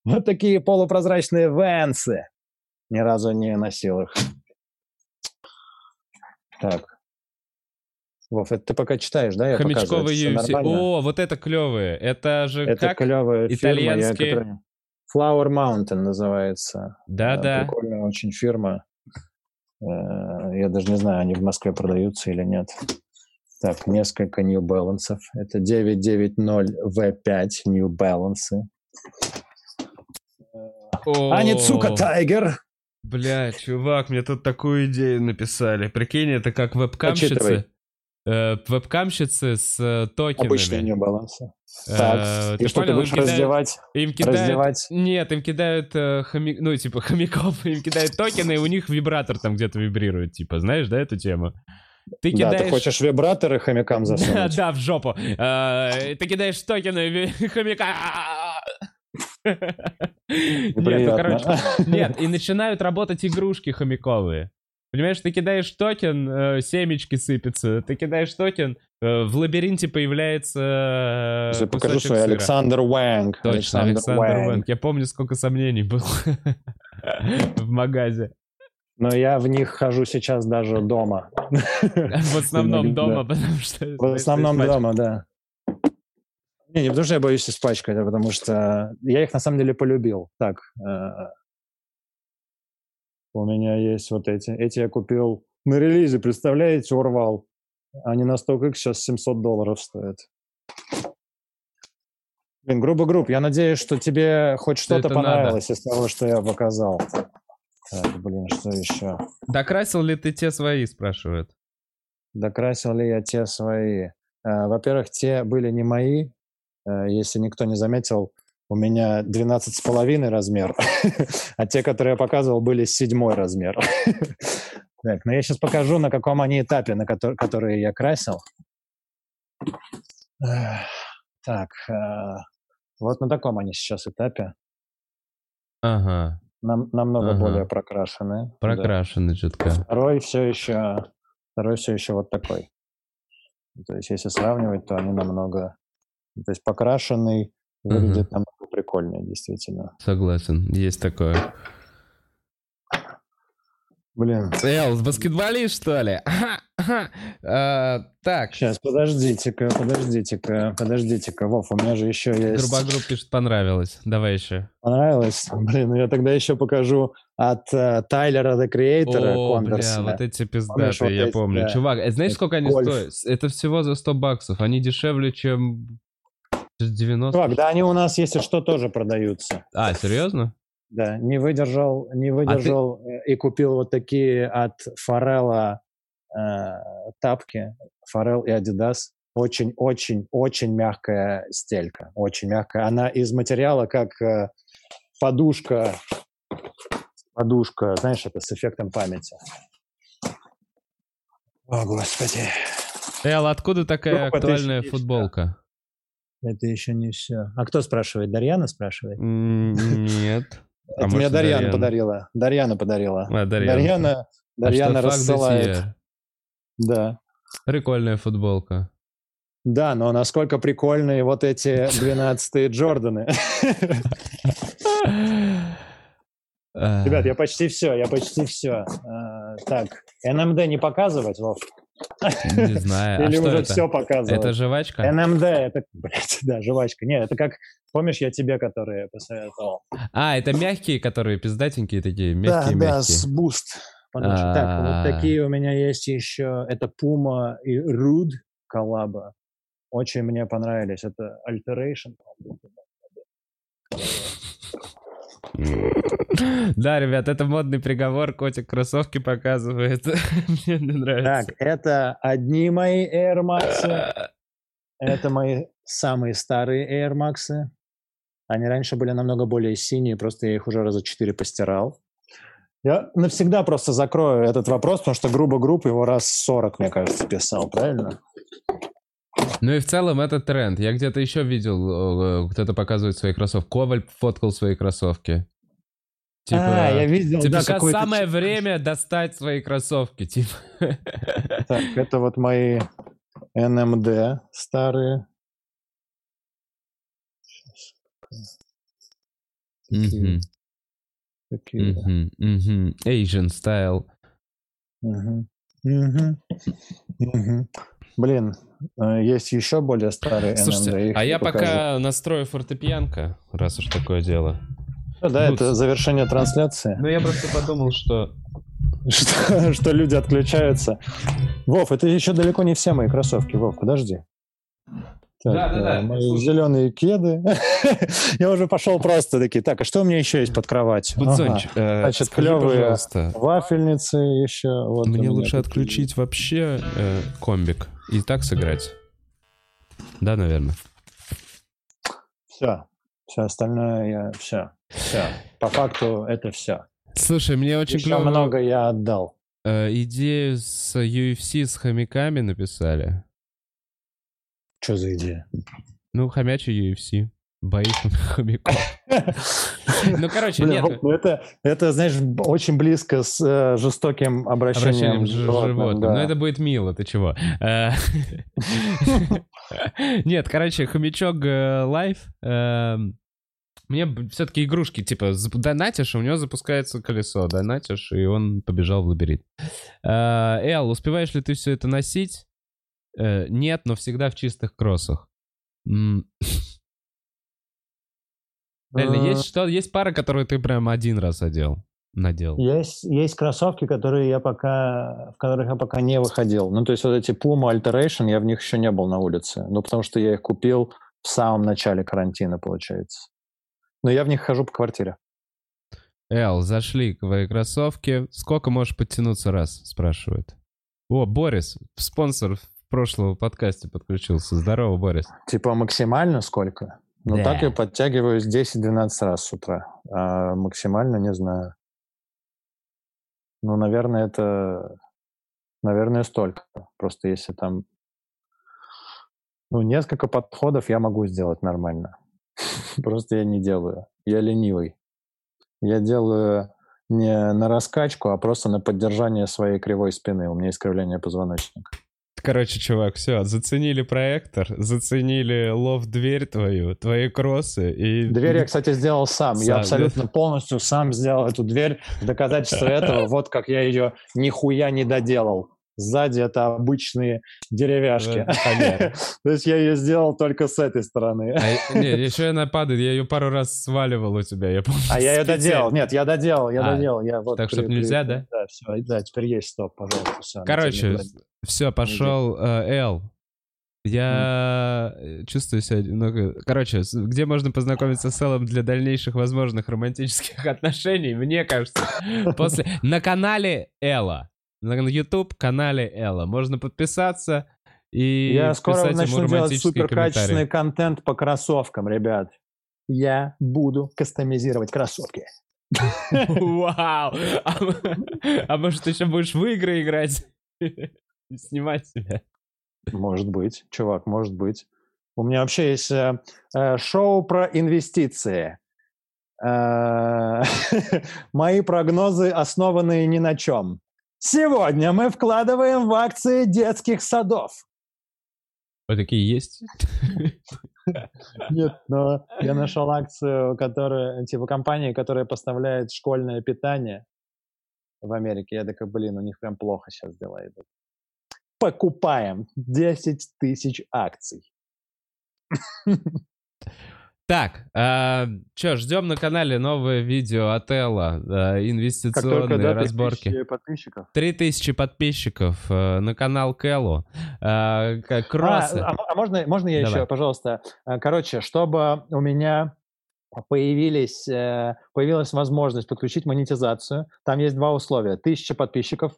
Вот такие полупрозрачные венсы. Ни разу не носил их. Так. Вов, это ты пока читаешь, да? Я Хомячковый UFC. О, вот это клевые. Это же Это как? клевая фирма. я- итальянские- которая- Flower Mountain называется. Да-да. Э, Прикольная очень фирма. Э, Я даже не знаю, они в Москве продаются или нет. Так, несколько New Balance. Это 990 V5 New Balance. Аницука Тайгер. Бля, чувак, мне тут такую идею написали. Прикинь, это как вебкамщицы. Почитывай. Э, вебкамщицы с э, токенами. Обычный New Balance. Э, Так, и что, ты понял? будешь Им кидают- раздевать? Им кидают... раздевать? Нет, им кидают э, хоми- ну, типа, хомяков, им кидают токены, и у них вибратор там где-то вибрирует, типа, знаешь, да, эту тему? Ты Да, кидаешь... ты хочешь вибраторы хомякам Да, засунуть? да, в жопу. Э, Ты кидаешь токены хомяка. Нет, ну, короче, нет, и начинают работать игрушки хомяковые. Понимаешь, ты кидаешь токен, э, семечки сыпятся. Ты кидаешь токен, э, в лабиринте появляется э, по куску сыра. Alexander Wang. Точно, Alexander Wang. Я помню, сколько сомнений было в магазе. Но я в них хожу сейчас даже дома. В основном дома, потому что... В основном дома, да. Не, не потому что я боюсь испачкать, а потому что я их на самом деле полюбил. Так, э, у меня есть вот эти. Эти я купил на релизе, представляете, урвал. Они на StockX сейчас 700 долларов стоят. Блин, грубо групп. Я надеюсь, что тебе хоть что-то это надо. понравилось из того, что я показал. Так, блин, что еще? Докрасил ли ты те свои, спрашивают. Докрасил ли я те свои? Э, Во-первых, те были не мои. Э, Если никто не заметил, у меня 12,5 размер, а те, которые я показывал, были седьмой размер. Так, но я сейчас покажу, на каком они этапе, на который, я красил. Так, э, вот на таком они сейчас этапе. Ага, Нам, намного Ага. более прокрашенные. Да. прокрашены чутка. Второй все еще, второй все еще вот такой. То есть, если сравнивать, то они намного, то есть покрашенный выглядит намного прикольнее, действительно. Согласен, есть такое. Блин, Эл, баскетболист, что ли? Ага, ага. А, Так, сейчас, подождите-ка, подождите-ка, подождите-ка. Вов, у меня же еще есть... Грубогрупп пишет, понравилось. Давай еще. Понравилось? Блин, я тогда еще покажу от э, Тайлера, The Creator, О, бля, вот эти Помнишь, пиздатые, вот я эти, помню. да. Чувак, э, знаешь, сколько они гольф. стоят? Это всего за 100 баксов. Они дешевле, чем 90. Чувак, да они у нас, если что, тоже продаются. А, серьезно? Да, не выдержал, А не выдержал э, и купил вот такие от Форелла э, тапки, Форел и Адидас. Очень-очень-очень мягкая стелька, очень мягкая. Она из материала, как э, подушка, подушка, знаешь, это с эффектом памяти. О, Господи. Эл, откуда такая Группа актуальная 1000 футболка? Это еще не все. А кто спрашивает? Дарьяна спрашивает? Нет. А это мне Дарьяна, подарила. Дарьяна подарила. А, Дарьяна. Дарьяна, А рассылает. Да. Прикольная футболка. Да, но насколько прикольные вот эти 12-е Джорданы. А, Ребят, я почти все, я почти все. Так, NMD не показывать, Вов? Не знаю. А Или уже это? все показывать? Это жвачка? NMD, это, блядь, да, жвачка. Нет, это как, помнишь, я тебе, которые посоветовал? А, это мягкие, которые пиздатенькие такие, Да, мягкие, да, мягкие. с boost. Так, А. вот такие у меня есть еще. Это Puma и Rhude коллаба. Очень мне понравились. Это Alteration. Да, ребят, это модный приговор. Котик кроссовки показывает. Мне не нравится. Так, это одни мои Air Max. Это мои самые старые Air Max. Они раньше были намного более синие, просто я их уже раза четыре постирал. Я навсегда просто закрою этот вопрос, потому что грубо групп его раз 40, мне кажется, писал, правильно? Ну и в целом это тренд. Я где-то еще видел, э, кто-то показывает свои кроссовки. Коваль фоткал свои кроссовки. Типа, а, я видел, типа да, сейчас самое время достать свои кроссовки. Типа. Так, это вот мои NMD старые. Мгм, Такие. мгм. Asian style. Блин, э, есть еще более старые Слушайте, NMD. их а я покажу. пока настрою фортепианка, раз уж такое дело. Ну Да, Ну, это завершение трансляции. Ну я просто подумал, что... Что, что люди отключаются. Вов, это еще далеко не все мои кроссовки. Вов, подожди. Так, Да-да-да, э, мои слушай. зеленые кеды. Я уже пошел просто такие. Так, а что у меня еще есть под кроватью? Ага. Будзонч, э, Значит, скажи, клевые пожалуйста, Вафельницы еще. Вот мне лучше такие. отключить вообще э, комбик. И так сыграть. Да, наверное. Все. Все остальное я... Все. Все. По факту это все. Слушай, мне очень Еще клево... много я отдал. э, идею с UFC с хомяками написали. Что за идея? Ну, хомячий UFC. Бои хомяков. Ну, короче, Блин, нет. ну это, это, знаешь, очень близко с э, жестоким обращением, Обращением животным, животным. да. Ну, это будет мило, ты чего? Э, Нет, короче, хомячок э, лайф. эм, Мне все-таки игрушки, типа, донатишь, у него запускается колесо, донатишь, и он побежал в лабиринт. Э, Эл, успеваешь ли ты все это носить? Э, Нет, но всегда в чистых кроссах. Реально, есть что, есть пара, которую ты прям один раз одел, надел. Есть, есть кроссовки, которые я пока, в которых я пока не выходил. Ну, то есть вот эти Puma Alteration, я в них еще не был на улице. Ну, потому что я их купил в самом начале карантина, получается. Но я в них хожу по квартире. Эл, зашли твои кроссовки. Сколько можешь подтянуться раз? Спрашивает. О, Борис, спонсор в прошлого подкасте подключился. Здорово, Борис. Типа максимально сколько? Ну, Да. так я подтягиваюсь 10-12 раз с утра. А максимально не знаю. Ну, наверное, это... Наверное, столько. Просто если там... Ну, несколько подходов я могу сделать нормально. Просто я не делаю. Я ленивый. Я делаю не на раскачку, а просто на поддержание своей кривой спины. У меня искривление позвоночника. Короче, чувак, все, заценили проектор, заценили лофт-дверь твою, твои кроссы и... Дверь я, кстати, сделал сам. Сам, Я абсолютно полностью сам сделал эту дверь. В доказательство этого, вот как я ее нихуя не доделал. Сзади это обычные деревяшки. То есть я ее сделал только с этой стороны. А, не, еще она падает, я ее пару раз сваливал у тебя, я помню. А я ее доделал. Нет, я доделал, я А, доделал. Так, чтоб нельзя, да? Да, все, да, теперь есть стоп, пожалуйста. Короче, все, пошел Эл. Я э, чувствую себя немного... Короче, где можно познакомиться с Эллом для дальнейших возможных романтических отношений? Мне кажется, после... На канале Элла. На YouTube-канале Элла. Можно подписаться и Я скоро начну делать суперкачественный контент по кроссовкам, ребят. Я буду кастомизировать кроссовки. Вау! А, а может, еще будешь в игры играть? И снимать себя? Может быть, чувак, может быть. У меня вообще есть э, э, шоу про инвестиции. Э, Мои прогнозы основанные ни на чем. Сегодня мы вкладываем в акции детских садов. Вот такие есть? Нет, но я нашел акцию, которая, типа компании, которая поставляет школьное питание в Америке. Я такой, блин, у них прям плохо сейчас дела идут. Покупаем 10 тысяч акций. Так, что, ждем на канале новое видео от Элла, э, инвестиционные разборки. подписчиков. 3000 подписчиков э, на канал Кэллу. Э, как кроссы. А, а- а можно, можно я Давай. еще, пожалуйста? Э, Короче, чтобы у меня появились, э, появилась возможность подключить монетизацию, там есть два условия. Тысяча подписчиков,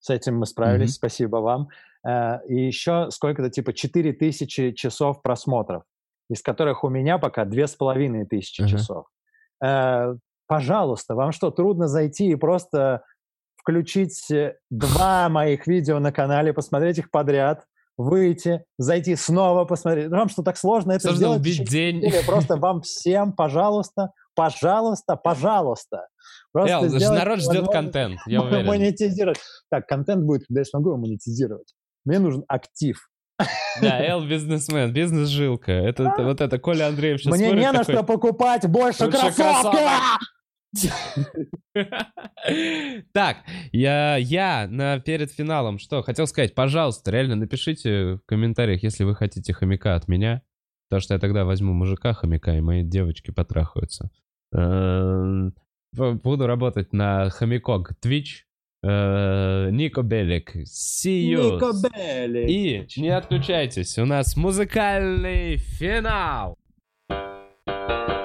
с этим мы справились, Мгм. спасибо вам. Э, И еще сколько-то, типа, 4000 часов просмотров, из которых у меня пока 2500 Ага. часов. Э, Пожалуйста, вам что, трудно зайти и просто включить э, два моих видео на канале, посмотреть их подряд, выйти, зайти снова посмотреть. Вам что, так сложно это Сложно сделать? убить день. недели? Просто вам всем, пожалуйста, пожалуйста, пожалуйста. Просто Эл, народ ждет контент, я уверен. Монетизировать. Так, контент будет, когда я смогу его монетизировать. Мне нужен актив. Да, Эл бизнесмен, бизнес-жилка. Это, это- вот это Коля Андреев сейчас Мне не на что покупать больше кроссовки! Так, я, я на, перед финалом что хотел сказать, пожалуйста, реально напишите в комментариях, если вы хотите хомяка от меня, потому что я тогда возьму мужика хомяка, и мои девочки потрахаются. Эм, Буду работать на хомякок Twitch. Э, Нико Белик. See you. Нико Белли. И не отключайтесь, у нас музыкальный финал. Да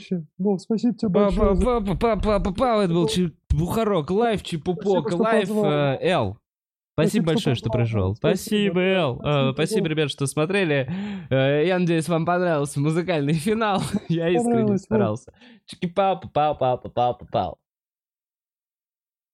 Потрясающе. Вов, спасибо тебе большое. Папа, это был Бухарок Лайв, Чепупок Лайв, позвал. э, Эл. Спасибо большое, что пришел. Спасибо. Эл. Э, Спасибо. Ребят, что смотрели. Э, Я надеюсь, вам понравился музыкальный финал. Я искренне старался. Чики-пау, пау пау пау пау пау